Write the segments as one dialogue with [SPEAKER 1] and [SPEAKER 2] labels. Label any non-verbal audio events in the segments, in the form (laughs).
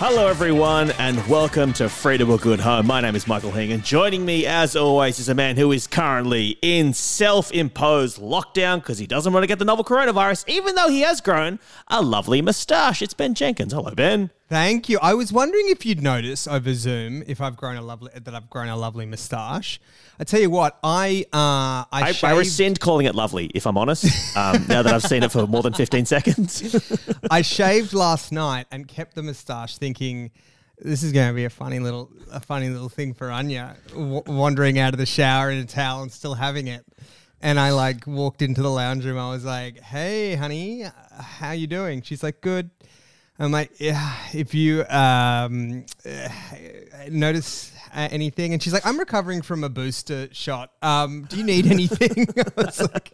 [SPEAKER 1] Hello, everyone, and welcome to Freedom or Good Home. My name is Michael Hing, and joining me, as always, is a man who is currently in self imposed lockdown because he doesn't want to get the novel coronavirus, even though he has grown a lovely moustache. It's Ben Jenkins. Hello, Ben.
[SPEAKER 2] Thank you. I was wondering if you'd notice over Zoom if I've grown a lovely that I've grown a lovely moustache. I tell you what, I uh, I,
[SPEAKER 1] I,
[SPEAKER 2] shaved,
[SPEAKER 1] I rescind calling it lovely, if I'm honest. Um, now that I've seen it for more than 15 seconds, (laughs)
[SPEAKER 2] I shaved last night and kept the moustache, thinking this is going to be a funny little a funny little thing for Anya, w- wandering out of the shower in a towel and still having it. And I like walked into the lounge room. I was like, "Hey, honey, how you doing?" She's like, "Good." I'm like, yeah, if you um, notice uh, anything, and she's like, I'm recovering from a booster shot. Um, do you need anything? (laughs) I was like,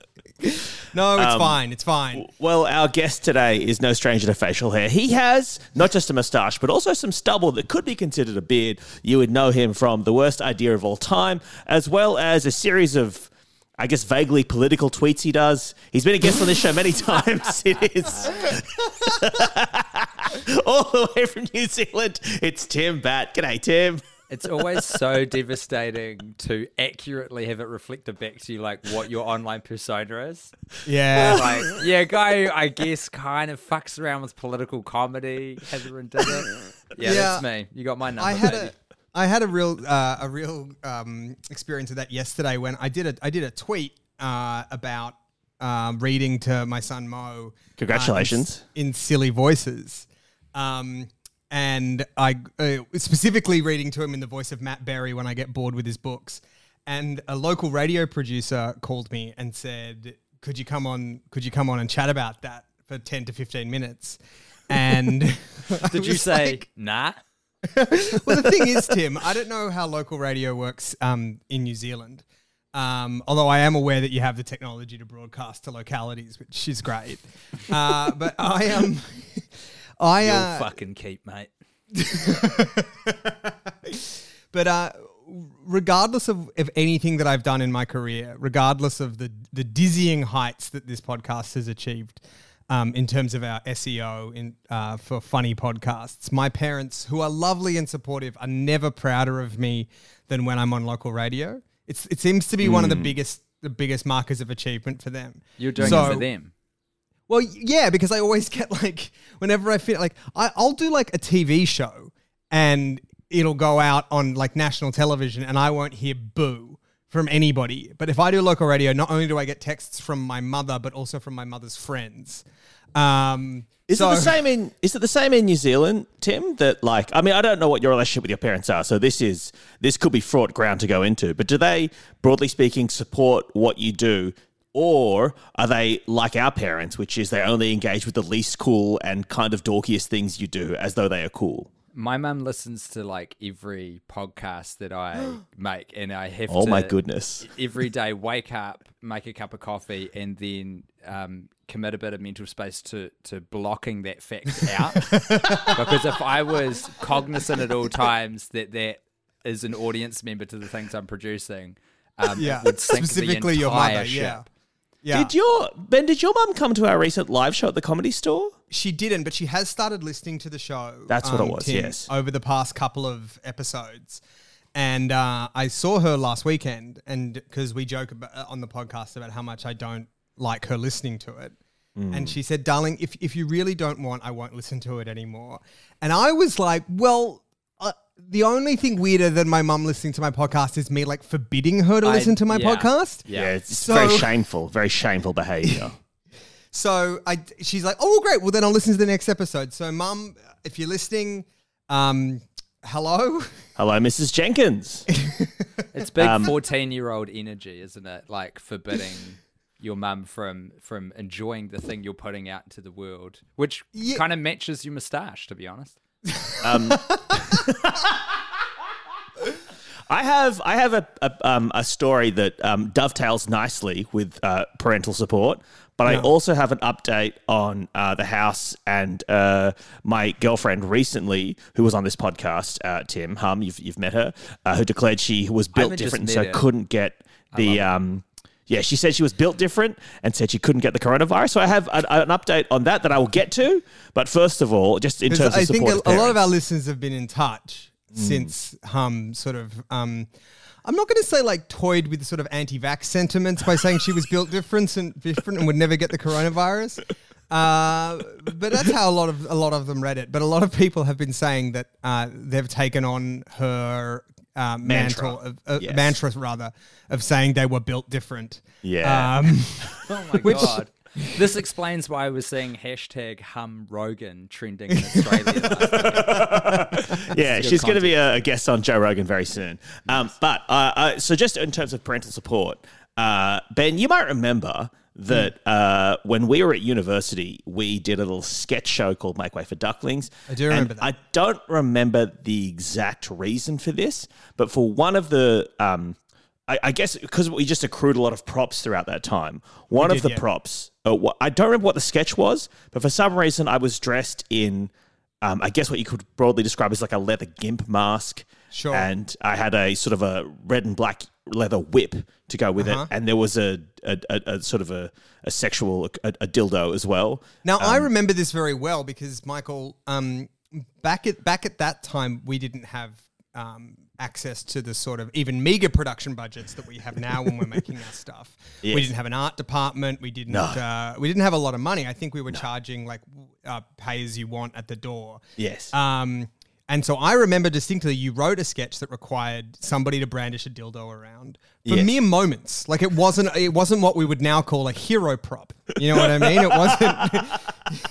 [SPEAKER 2] no, it's
[SPEAKER 1] Um,
[SPEAKER 2] fine. It's fine.
[SPEAKER 1] well, our guest today is no stranger to facial hair. He has not just a moustache, but also some stubble that could be considered a beard. You would know him from The Worst Idea of All Time, as well as a series of. I guess vaguely political tweets he does. He's been a guest on this show many (laughs) times. It is (laughs) all the way from New Zealand. It's Tim Batt. G'day, Tim.
[SPEAKER 3] It's always so devastating to accurately have it reflected back to you, like what your online persona is.
[SPEAKER 2] Yeah.
[SPEAKER 3] Like, yeah, guy, I guess, kind of fucks around with political comedy. Heather did it. Yeah,
[SPEAKER 2] Yeah.
[SPEAKER 3] that's me. You got my number.
[SPEAKER 2] I had
[SPEAKER 3] baby.
[SPEAKER 2] a I had a real uh, a real um, experience of that yesterday when I did a I did a tweet uh, about um, reading to my son Mo. uh,
[SPEAKER 1] Congratulations.
[SPEAKER 2] in, in silly voices, um, and I uh, specifically reading to him in the voice of Matt Berry when I get bored with his books. And a local radio producer called me and said, "Could you come on? Could you come on and chat about that for ten to fifteen minutes?" And (laughs)
[SPEAKER 3] Did you say
[SPEAKER 2] like-
[SPEAKER 3] nah? (laughs)
[SPEAKER 2] well, the thing is, Tim, I don't know how local radio works um, in New Zealand. Um, although I am aware that you have the technology to broadcast to localities, which is great. Uh, (laughs) but I am, um, (laughs) I
[SPEAKER 3] You'll
[SPEAKER 2] uh,
[SPEAKER 3] fucking keep, mate.
[SPEAKER 2] but uh, regardless of, of anything that I've done in my career, regardless of the the dizzying heights that this podcast has achieved um, in terms of our SEO in uh, for funny podcasts, my parents, who are lovely and supportive, are never prouder of me than when I'm on local radio. It's it seems to be one of the biggest the biggest markers of achievement for them.
[SPEAKER 3] You're doing
[SPEAKER 2] So-
[SPEAKER 3] it for them.
[SPEAKER 2] Well, yeah, because I always (laughs) get like whenever I feel like I, I'll do like a TV show and it'll go out on like national television and I won't hear boo from anybody. But if I do local radio, not only do I get texts from my mother, but also from my mother's friends. Um,
[SPEAKER 1] Is
[SPEAKER 2] so-
[SPEAKER 1] it the same in is it the same in New Zealand, Tim? That like I mean I don't know what your relationship with your parents are, so this is this could be fraught ground to go into. But do they, broadly speaking, support what you do? Or are they like our parents, which is they only engage with the least cool and kind of dorkiest things you do as though they are cool?
[SPEAKER 3] My mum listens to like every podcast that I (gasps) make, and I have
[SPEAKER 1] Oh
[SPEAKER 3] to
[SPEAKER 1] my goodness.
[SPEAKER 3] every day wake up, make a cup of coffee, and then um, commit a bit of mental space to to blocking that fact out. (laughs) because if I was cognizant at all times that that is an audience member to the things I'm producing, um,
[SPEAKER 2] Yeah,
[SPEAKER 3] it would sink
[SPEAKER 2] specifically
[SPEAKER 3] the
[SPEAKER 2] your mother.
[SPEAKER 3] ship.
[SPEAKER 2] Yeah, yeah.
[SPEAKER 1] Did your Ben? Did your mum come to our recent live show at the Comedy Store?
[SPEAKER 2] She didn't, but she has started listening to the show. um,
[SPEAKER 1] That's what it was,
[SPEAKER 2] Tim,
[SPEAKER 1] yes.
[SPEAKER 2] Over the past couple of episodes. And uh, I saw her last weekend, and because we joke about, uh, on the podcast about how much I don't like her listening to it.
[SPEAKER 1] Mm.
[SPEAKER 2] And she said, Darling, if, if you really don't want, I won't listen to it anymore. And I was like, Well, the only thing weirder than my mum listening to my podcast is me like forbidding her to
[SPEAKER 3] I-
[SPEAKER 2] listen to my
[SPEAKER 3] yeah.
[SPEAKER 2] podcast.
[SPEAKER 3] Yeah.
[SPEAKER 1] it's
[SPEAKER 2] So-
[SPEAKER 1] very shameful, very shameful behaviour. (laughs)
[SPEAKER 2] So I, she's like, oh, great. Well, then I'll listen to the next episode. So, mum, if you're listening, um, hello.
[SPEAKER 1] Hello, Mrs. Jenkins. (laughs)
[SPEAKER 3] It's big
[SPEAKER 1] Um,
[SPEAKER 3] fourteen-year-old energy, isn't it? Like forbidding (laughs) your mum from from enjoying the thing you're putting out into the world, which
[SPEAKER 2] Yeah.
[SPEAKER 3] kind of matches your moustache, to be honest.
[SPEAKER 1] Um, I have I have a a, um, a story that um, dovetails nicely with uh, parental support, but I also have an update on uh, the house and uh, my girlfriend recently, who was on this podcast, uh, Tim Hum. You've you've met her, uh, who declared she was built
[SPEAKER 3] haven't just
[SPEAKER 1] different, so
[SPEAKER 3] her.
[SPEAKER 1] couldn't get the um, yeah, she said she was built different and said she couldn't get the coronavirus. So I have an, an update on that that I will get to. But first of all, just in terms of
[SPEAKER 2] I think a, a lot of our listeners have been in touch
[SPEAKER 1] Mm.
[SPEAKER 2] since Hum sort of. Um, I'm not going to say like toyed with sort of anti-vax sentiments by saying she was built different and different and would never get the coronavirus. Uh, but that's how a lot of a lot of them read it. But a lot of people have been saying that uh, they've taken on her uh,
[SPEAKER 1] Mantra.
[SPEAKER 2] mantle of uh,
[SPEAKER 1] Yes.
[SPEAKER 2] mantra rather of saying they were built different.
[SPEAKER 1] Yeah.
[SPEAKER 2] Um, (laughs) (laughs)
[SPEAKER 3] Oh my (laughs) god. This explains why I was seeing hashtag hum Rogan trending in Australia.
[SPEAKER 1] yeah, she's going to be a, a guest on Joe Rogan very soon. Um, but uh, uh, so just in terms of parental support, uh, Ben, you might remember that uh, when we were at university, we did a little sketch show called Make Way for Ducklings.
[SPEAKER 2] I do remember
[SPEAKER 1] And
[SPEAKER 2] that.
[SPEAKER 1] I don't remember the exact reason for this, but for one of the. Um, I, I guess because we just accrued a lot of props throughout that time. One of
[SPEAKER 2] did,
[SPEAKER 1] the
[SPEAKER 2] yeah.
[SPEAKER 1] props, uh, I don't remember what the sketch was, but for some reason I was dressed in, um, I guess what you could broadly describe as like a leather gimp mask.
[SPEAKER 2] Sure.
[SPEAKER 1] And I had a sort of a red and black leather whip to go with
[SPEAKER 2] Uh-huh.
[SPEAKER 1] it, and there was a a, a, a sort of a, a sexual a, a dildo as well.
[SPEAKER 2] Now I
[SPEAKER 1] Um,
[SPEAKER 2] remember this very well because Michael, um, back at back at that time, we didn't have um, access to the sort of even meager production budgets that we have now when we're making our stuff. (laughs)
[SPEAKER 1] Yes.
[SPEAKER 2] We didn't have an art department. We didn't. Uh, we didn't have a lot of money. I think we were charging like uh, pay as you want at the door.
[SPEAKER 1] Yes.
[SPEAKER 2] Um, and so I remember distinctly you wrote a sketch that required somebody to brandish a dildo around for
[SPEAKER 1] Yes.
[SPEAKER 2] mere moments. Like it wasn't it wasn't what we would now call a hero prop. You know what I mean? It wasn't (laughs)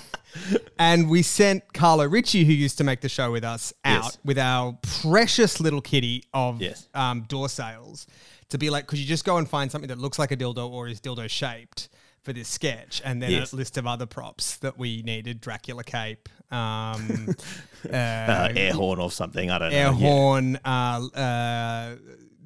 [SPEAKER 2] And we sent Carlo Ritchie, who used to make the show with us, out
[SPEAKER 1] Yes.
[SPEAKER 2] with our precious little kitty of
[SPEAKER 1] Yes.
[SPEAKER 2] um, door sales to be like, could you just go and find something that looks like a dildo or is dildo shaped for this sketch? And then
[SPEAKER 1] Yes.
[SPEAKER 2] a list of other props that we needed Dracula cape, um, (laughs) uh,
[SPEAKER 1] uh, air horn or something. I don't
[SPEAKER 2] air
[SPEAKER 1] know. Yeah.
[SPEAKER 2] horn, uh, uh,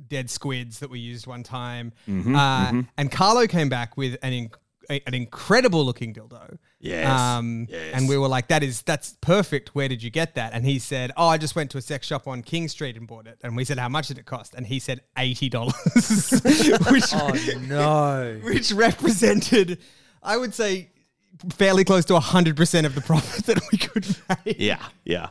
[SPEAKER 2] dead squids that we used one time.
[SPEAKER 1] Mm-hmm,
[SPEAKER 2] uh, And Carlo came back with an inc- a- an incredible looking dildo.
[SPEAKER 1] Yes,
[SPEAKER 2] Um,
[SPEAKER 1] yes.
[SPEAKER 2] And we were like, "That is that's perfect. Where did you get that?" And he said, "Oh, I just went to a sex shop on King Street and bought it." And we said, "How much did it cost?" And he said, 80 dollars," (laughs) which
[SPEAKER 3] Oh no. (laughs)
[SPEAKER 2] which represented, I would say, fairly close to hundred percent of the profit (laughs) that we could make.
[SPEAKER 1] Yeah, yeah.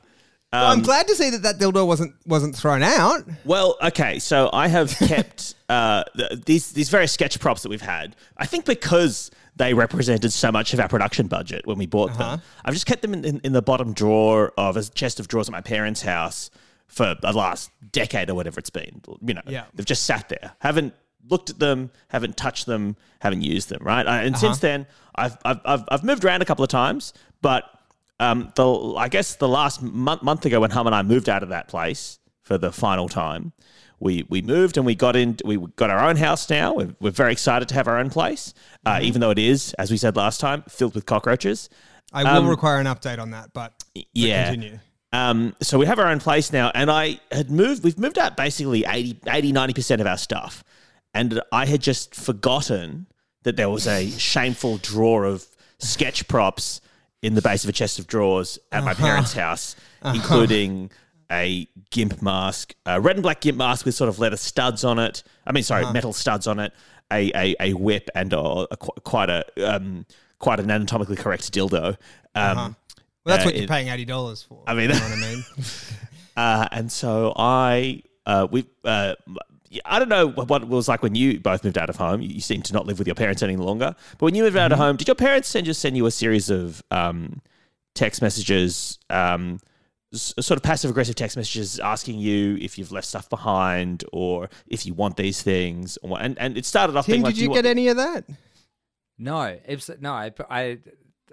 [SPEAKER 2] I'm glad to see that that dildo wasn't wasn't thrown out.
[SPEAKER 1] Well, okay, so I have kept uh, th- these these various sketch props that we've had. I think because they represented so much of our production budget when we bought
[SPEAKER 2] Uh-huh.
[SPEAKER 1] them, I've just kept them in, in, in the bottom drawer of a chest of drawers at my parents' house for the last decade or whatever it's been. You know,
[SPEAKER 2] Yeah.
[SPEAKER 1] they've just sat there, haven't looked at them, haven't touched them, haven't used them, right? And
[SPEAKER 2] Uh-huh.
[SPEAKER 1] since then, I've, I've I've I've moved around a couple of times, but um, the I guess the last month month ago when Hum and I moved out of that place for the final time, we we moved and we got in. We got our own house now. We're, we're very excited to have our own place, uh, even though it is, as we said last time, filled with cockroaches.
[SPEAKER 2] I will require an update on that, but,
[SPEAKER 1] yeah.
[SPEAKER 2] continue.
[SPEAKER 1] Um, so we have our own place now, and I had moved. We've moved out basically 80, 80 90 percent of our stuff, and I had just forgotten that there was a (laughs) shameful drawer of sketch props in the base of a chest of drawers at my parents' house, including a gimp mask, a red and black gimp mask with sort of leather studs on it. I mean, sorry, metal studs on it. A a, a whip and a, a quite a um, quite an anatomically correct dildo. Um,
[SPEAKER 2] Well, that's
[SPEAKER 1] Uh,
[SPEAKER 2] what you're
[SPEAKER 1] it-
[SPEAKER 2] paying eighty dollars for.
[SPEAKER 1] I mean-
[SPEAKER 2] you know (laughs) what I mean. (laughs)
[SPEAKER 1] Uh, and so I, uh, we, uh, I don't know what it was like when you both moved out of home. You seem to not live with your parents any longer. But when you moved out of home, did your parents send just send you a series of um, text messages, um, sort of passive aggressive text messages asking you if you've left stuff behind or if you want these things? Or, and and it started off
[SPEAKER 2] Tim,
[SPEAKER 1] being
[SPEAKER 2] did
[SPEAKER 1] "Do
[SPEAKER 2] you
[SPEAKER 1] want-"
[SPEAKER 2] get any of that?
[SPEAKER 3] No, it's, no, I, I,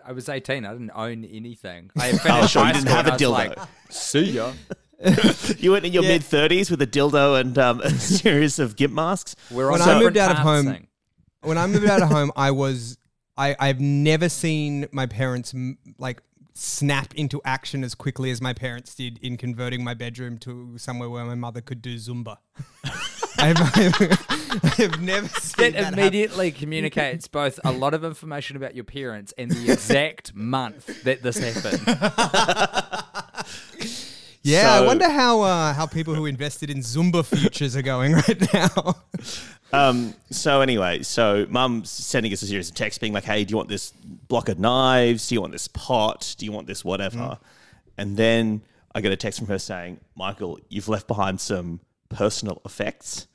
[SPEAKER 3] I was 18. I didn't own anything. I (laughs) finished
[SPEAKER 1] Oh, sure, you didn't have
[SPEAKER 3] a
[SPEAKER 1] a
[SPEAKER 3] I was
[SPEAKER 1] dildo.
[SPEAKER 3] Like, See ya. (laughs)
[SPEAKER 1] you went in your
[SPEAKER 2] Yeah.
[SPEAKER 1] mid thirties with a dildo and um, (laughs) a series of gimp masks.
[SPEAKER 3] We're on
[SPEAKER 2] When I moved out of home-
[SPEAKER 3] thing.
[SPEAKER 2] When I moved out of home, I was I I've never seen my parents m- like snap into action as quickly as my parents did in converting my bedroom to somewhere where my mother could do Zumba. (laughs) I've, I've never seen
[SPEAKER 3] It
[SPEAKER 2] that happen.
[SPEAKER 3] immediately communicates both a lot of information about your parents and the exact month that this happened. (laughs)
[SPEAKER 2] Yeah, I wonder how uh, how people who invested in Zumba futures are going (laughs) right now.
[SPEAKER 1] Um, so anyway, so mum's sending us a series of texts being like, "Hey, do you want this block of knives? Do you want this pot? Do you want this whatever?"
[SPEAKER 2] Mm.
[SPEAKER 1] And then I get a text from her saying, "Michael, you've left behind some personal effects,"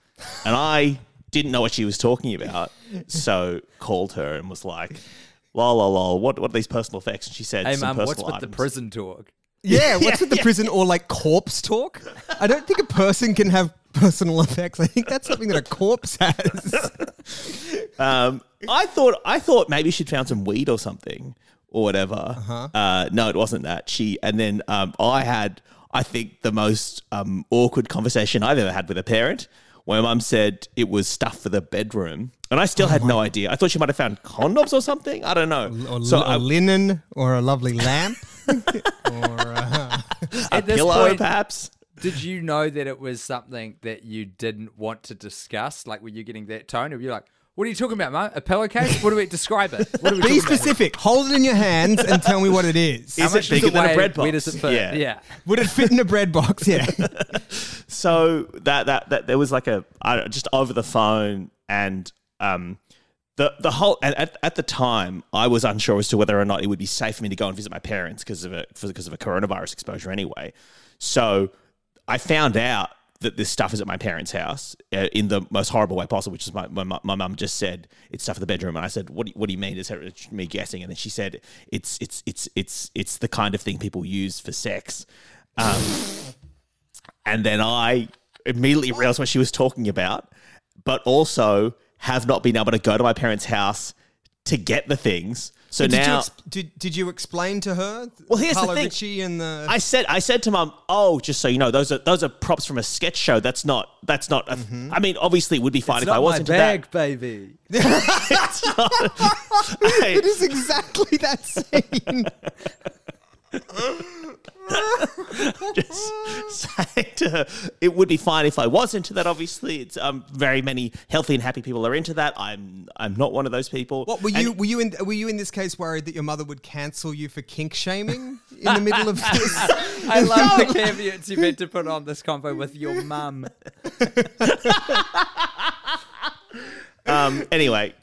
[SPEAKER 1] and I didn't know what she was talking about, so called her and was like, "Lol, lol, lol. What what are these personal effects?" And she said,
[SPEAKER 3] Hey,
[SPEAKER 1] "Some
[SPEAKER 3] mum, what's
[SPEAKER 1] personal
[SPEAKER 3] with the prison talk? (laughs)
[SPEAKER 2] Yeah, what's with the prison or like corpse talk? I don't think a person can have personal (laughs) effects. I think that's something that a corpse has. (laughs)
[SPEAKER 1] Um, I thought I thought maybe she'd found some weed or something or whatever. Uh-huh. no, it wasn't that. She and then um, I had I think the most um, awkward conversation I've ever had with a parent, where mum said it was stuff for the bedroom, and I still had no idea. I thought she might have found condoms or something. I don't know.
[SPEAKER 2] Or,
[SPEAKER 1] so
[SPEAKER 2] or
[SPEAKER 1] I,
[SPEAKER 2] linen or a lovely lamp. (laughs) or uh,
[SPEAKER 1] a
[SPEAKER 3] At this
[SPEAKER 1] pillow,
[SPEAKER 3] point-
[SPEAKER 1] perhaps.
[SPEAKER 3] Did you know that it was something that you didn't want to discuss? Like, were you getting that tone? Or were you like, what are you talking about, mum? A pillowcase? What do we describe it? What are we
[SPEAKER 2] be
[SPEAKER 3] talking about?
[SPEAKER 2] specific. Hold it in your hands and tell me what it is.
[SPEAKER 1] Is
[SPEAKER 3] How much
[SPEAKER 1] it bigger than a
[SPEAKER 3] weigh?
[SPEAKER 1] bread
[SPEAKER 3] Where
[SPEAKER 1] box?
[SPEAKER 3] does it fit?
[SPEAKER 1] Yeah.
[SPEAKER 3] yeah.
[SPEAKER 2] Would it fit in a bread box? (laughs) Yeah.
[SPEAKER 1] so that that that there was like a I don't, just over the phone and um the the whole and at, at the time I was unsure as to whether or not it would be safe for me to go and visit my parents because of a because of a coronavirus exposure anyway. So I found out that this stuff is at my parents' house uh, in the most horrible way possible, which is my my, mum just said it's stuff in the bedroom, and I said, "What do what do you mean?" Is me guessing? And then she said, "It's it's it's it's it's the kind of thing people use for sex." Um, and then I immediately realized what she was talking about, but also have not been able to go to my parents' house to get the things. So
[SPEAKER 2] did, you
[SPEAKER 1] now
[SPEAKER 2] did, did you explain to her?
[SPEAKER 1] Well, here's the thing.
[SPEAKER 2] And the.
[SPEAKER 1] I said I said to mum, "Oh, just so you know, those are those are props from a sketch show. That's not that's not. a-
[SPEAKER 2] Mm-hmm.
[SPEAKER 1] I mean, obviously, it would be fine
[SPEAKER 3] It's
[SPEAKER 1] if I wasn't
[SPEAKER 3] bag, baby. (laughs) (laughs)
[SPEAKER 1] It's not- Hey,
[SPEAKER 2] it is exactly that scene. (laughs)
[SPEAKER 1] just saying to her, it would be fine if I was into that. Obviously, it's um very many healthy and happy people are into that. I'm I'm not one of those people.
[SPEAKER 2] What were
[SPEAKER 1] And-
[SPEAKER 2] you? Were you in? Were you in this case worried that your mother would cancel you for kink shaming in the middle of this? (laughs)
[SPEAKER 3] I love the (laughs) caveats you've had to put on this convo with your mum. (laughs)
[SPEAKER 1] Um, anyway,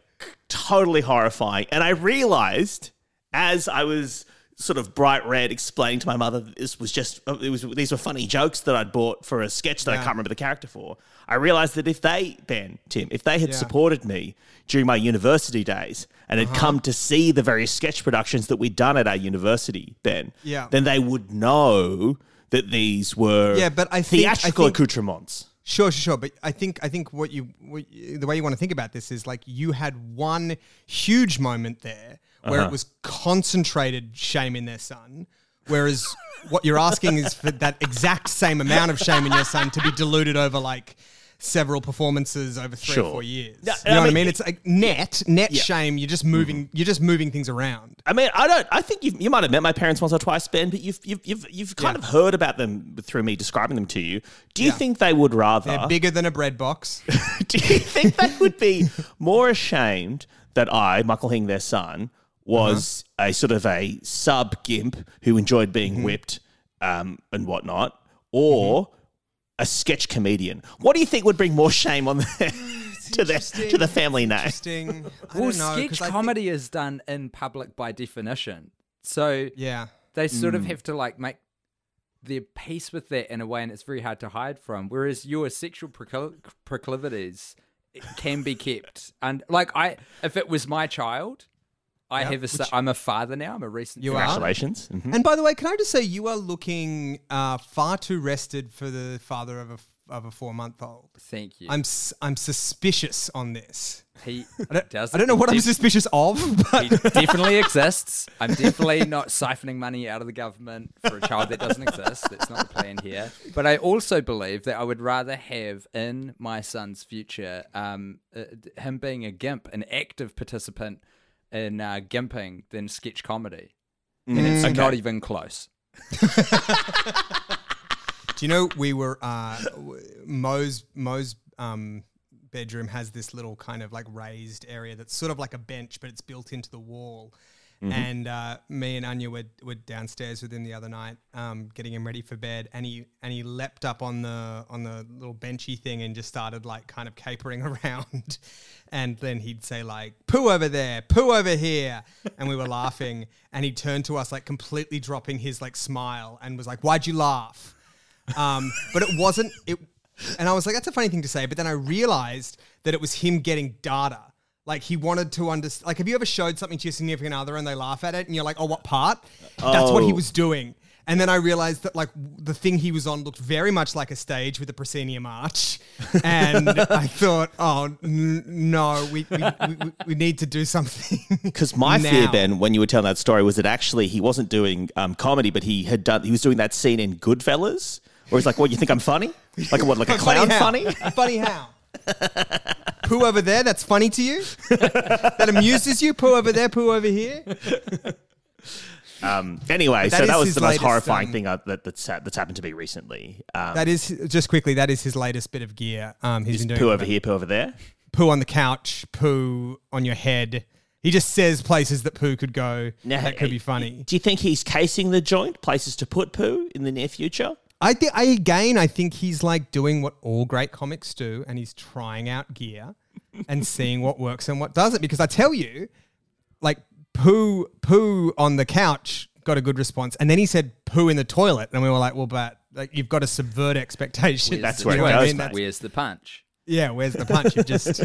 [SPEAKER 1] totally horrifying. And I realized as I was sort of bright red explaining to my mother that this was just uh, it was these were funny jokes that I'd bought for a sketch that I can't remember the character for. I realized that if they Ben Tim if they had
[SPEAKER 2] Yeah.
[SPEAKER 1] supported me during my university days and
[SPEAKER 2] Uh-huh.
[SPEAKER 1] had come to see the various sketch productions that we'd done at our university, Ben,
[SPEAKER 2] Yeah.
[SPEAKER 1] then they would know that these were
[SPEAKER 2] Yeah, but I think- I
[SPEAKER 1] theatrical
[SPEAKER 2] think-
[SPEAKER 1] accoutrements.
[SPEAKER 2] Sure, sure, sure. But I think I think what you, what you the way you want to think about this is like you had one huge moment there where
[SPEAKER 1] Uh-huh.
[SPEAKER 2] it was concentrated shame in their son, whereas what you're asking is for that exact same amount of shame in your son to be diluted over like several performances over three
[SPEAKER 1] Sure.
[SPEAKER 2] or four years.
[SPEAKER 1] Yeah,
[SPEAKER 2] you know
[SPEAKER 1] I
[SPEAKER 2] what I
[SPEAKER 1] mean-
[SPEAKER 2] mean? It's like net net
[SPEAKER 1] Yeah.
[SPEAKER 2] shame. You're just moving. You're just moving things around.
[SPEAKER 1] I mean, I don't. I think you've, you might have met my parents once or twice, Ben, but you've you've you've, you've kind
[SPEAKER 2] Yeah.
[SPEAKER 1] of heard about them through me describing them to you. Do you
[SPEAKER 2] Yeah.
[SPEAKER 1] think they would rather?
[SPEAKER 2] They're bigger than a bread box. (laughs)
[SPEAKER 1] do you think they would be more ashamed that I, Michael Hing, their son, was
[SPEAKER 2] Uh-huh.
[SPEAKER 1] a sort of a sub gimp who enjoyed being
[SPEAKER 2] Mm-hmm.
[SPEAKER 1] whipped um, and whatnot, or a sketch comedian? What do you think would bring more shame on the, (laughs) to the to the family name?
[SPEAKER 2] Interesting. I
[SPEAKER 3] Well,
[SPEAKER 2] don't know, 'cause
[SPEAKER 3] sketch
[SPEAKER 2] I think-
[SPEAKER 3] comedy is done in public by definition. So
[SPEAKER 2] Yeah.
[SPEAKER 3] they sort
[SPEAKER 1] Hmm.
[SPEAKER 3] of have to like make their peace with that in a way, and it's very hard to hide from. Whereas your sexual procl- proclivities can be kept, and like I, if it was my child, I
[SPEAKER 2] Yeah,
[SPEAKER 3] have a. son-
[SPEAKER 2] which-
[SPEAKER 3] I'm a father now. I'm a recent.
[SPEAKER 2] You
[SPEAKER 3] father.
[SPEAKER 2] are?
[SPEAKER 1] Congratulations. Mhm.
[SPEAKER 2] And by the way, can I just say you are looking uh, far too rested for the father of a of a four month old.
[SPEAKER 3] Thank you.
[SPEAKER 2] I'm s- I'm suspicious on this.
[SPEAKER 3] he (laughs)
[SPEAKER 2] I don't,
[SPEAKER 3] does.
[SPEAKER 2] I don't know what I'm suspicious of, (laughs)
[SPEAKER 3] He definitely exists. I'm definitely not siphoning money out of the government for a child that doesn't exist. That's not the plan here. But I also believe that I would rather have in my son's future um, uh, him being a gimp, an active participant in uh, gimping, than sketch comedy. And it's
[SPEAKER 1] Okay.
[SPEAKER 3] not even close. (laughs)
[SPEAKER 2] do you know we were uh, w- Mo's Mo's um, bedroom has this little kind of like raised area that's sort of like a bench, but it's built into the wall. And uh, me and Anya were, were downstairs with him the other night, um, getting him ready for bed, and he and he leapt up on the on the little benchy thing and just started like kind of capering (laughs) around, and then he'd say like "poo over there, poo over here," and we were laughing, and he turned to us like completely dropping his like smile and was like, "Why'd you laugh?" Um, but it wasn't it, and I was like, "That's a funny thing to say," but then I realized that it was him getting data. Like he wanted to understand. Like, have you ever showed something to your significant other and they laugh at it, and you're like, "Oh, what part?" That's what he
[SPEAKER 1] Oh.
[SPEAKER 2] was doing. And then I realized that like the thing he was on looked very much like a stage with a proscenium arch, and I (laughs) thought, "Oh n- no, we we, we we need to do something." (laughs)
[SPEAKER 1] Because my fear. Ben, when you were telling that story, was that actually he wasn't doing um, comedy, but he had done. He was doing that scene in Goodfellas, where he's like, "What you think I'm funny? Like what? Like a (laughs) clown
[SPEAKER 2] how?
[SPEAKER 1] funny?"
[SPEAKER 2] Funny how? (laughs) poo over there, that's funny to you? (laughs) that amuses you? Poo over there, poo over here? (laughs)
[SPEAKER 1] Um, anyway,
[SPEAKER 2] That
[SPEAKER 1] so that was the most
[SPEAKER 2] latest,
[SPEAKER 1] horrifying
[SPEAKER 2] um,
[SPEAKER 1] thing uh, that, that's that's happened to me recently. Um,
[SPEAKER 2] That is just quickly. That is his latest bit of gear. Um, he's been doing
[SPEAKER 1] poo over here, poo over there.
[SPEAKER 2] poo on the couch, poo on your head. He just says places that poo could go.
[SPEAKER 1] Now,
[SPEAKER 2] that could be funny.
[SPEAKER 1] Do you think he's casing the joint, places to put poo in the near future?
[SPEAKER 2] I think I again. I think he's like doing what all great comics do, and he's trying out gear and seeing what works and what doesn't. Because I tell you, like poo poo on the couch got a good response, and then he said poo in the toilet, and we were like, well, but like you've got to subvert expectations.
[SPEAKER 1] That's where it
[SPEAKER 2] know what I
[SPEAKER 1] goes,
[SPEAKER 2] mean? That's-
[SPEAKER 3] Where's the punch?
[SPEAKER 2] Yeah, where's the punch? You've just.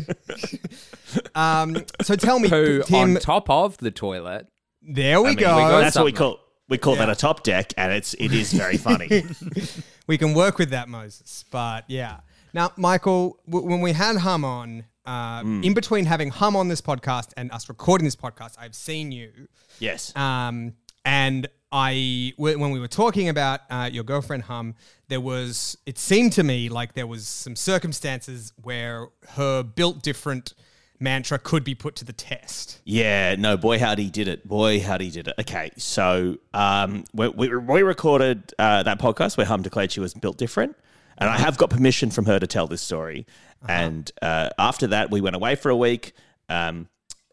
[SPEAKER 2] (laughs) um. So tell me,
[SPEAKER 3] Poo
[SPEAKER 2] Tim.
[SPEAKER 3] on top of the toilet.
[SPEAKER 2] there we
[SPEAKER 3] mean, we
[SPEAKER 2] go.
[SPEAKER 3] got
[SPEAKER 1] That's what we call we call that a top deck, and it's it is very funny. (laughs)
[SPEAKER 2] we can work with that, Moses. But yeah. Now, Michael, w- when we had Hum on, uh,
[SPEAKER 1] Hmm.
[SPEAKER 2] in between having Hum on this podcast and us recording this podcast, I've seen you.
[SPEAKER 1] yes.
[SPEAKER 2] Um, and I, w- when we were talking about uh, your girlfriend Hum, there was, it seemed to me like there was some circumstances where her built different mantra could be put to the test.
[SPEAKER 1] Yeah, no, boy, howdy did it. Boy, howdy did it. Okay, so um, we, we, we recorded uh, that podcast where Hum declared she was built different. And I have got permission from her to tell this story. And uh, after that, we went away for a week, um,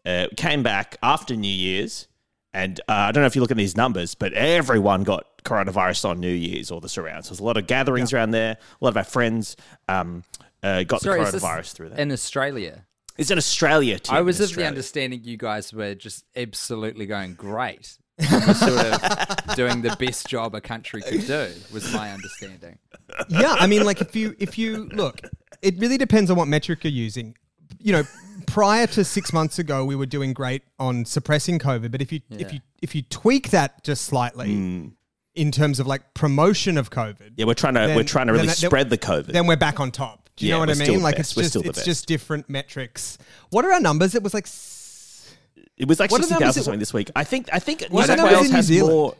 [SPEAKER 1] uh, came back after New Year's. And uh, I don't know if you look at these numbers, but everyone got coronavirus on New Year's or the surrounds. There's a lot of gatherings around there. A lot of our friends um, uh, got
[SPEAKER 3] Sorry,
[SPEAKER 1] the
[SPEAKER 3] is this
[SPEAKER 1] coronavirus through that.
[SPEAKER 3] in Australia.
[SPEAKER 1] It's in Australia, too.
[SPEAKER 3] I was of the understanding you guys were just absolutely going great. (laughs) Sort of doing the best job a country could do, was my understanding.
[SPEAKER 2] yeah, I mean, like if you if you look, it really depends on what metric you're using. You know, prior to six months ago, we were doing great on suppressing COVID, but if you if you if you tweak that just slightly hmm. in terms of like promotion of COVID,
[SPEAKER 1] Yeah, we're trying to
[SPEAKER 2] then-
[SPEAKER 1] we're trying to really
[SPEAKER 2] that-
[SPEAKER 1] spread the COVID.
[SPEAKER 2] then we're back on top. Do you
[SPEAKER 1] Yeah,
[SPEAKER 2] know what I mean? Like
[SPEAKER 1] best.
[SPEAKER 2] it's
[SPEAKER 1] We're
[SPEAKER 2] just
[SPEAKER 1] still the
[SPEAKER 2] it's
[SPEAKER 1] best.
[SPEAKER 2] just different metrics. What are our numbers? It was like. s-
[SPEAKER 1] it was like
[SPEAKER 2] What are the numbers
[SPEAKER 1] thousand something this week. I think I think New
[SPEAKER 2] What are the
[SPEAKER 1] South
[SPEAKER 2] numbers
[SPEAKER 1] Wales
[SPEAKER 2] in New
[SPEAKER 1] has more.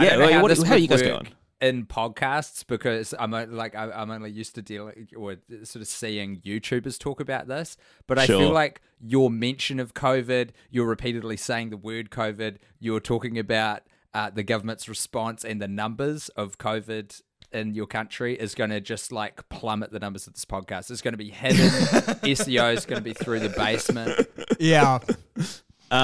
[SPEAKER 1] Yeah,
[SPEAKER 3] don't how
[SPEAKER 1] what,
[SPEAKER 3] this
[SPEAKER 1] how are you guys
[SPEAKER 3] work
[SPEAKER 1] going?
[SPEAKER 3] in podcasts because I'm o- like I- I'm only used to dealing or sort of seeing YouTubers talk about this, but I
[SPEAKER 1] Sure.
[SPEAKER 3] feel like your mention of COVID, you're repeatedly saying the word COVID, you're talking about uh, the government's response and the numbers of COVID in your country is going to just like plummet the numbers of this podcast. It's going to be hidden. SEO (laughs) is going to be through the basement.
[SPEAKER 2] Yeah,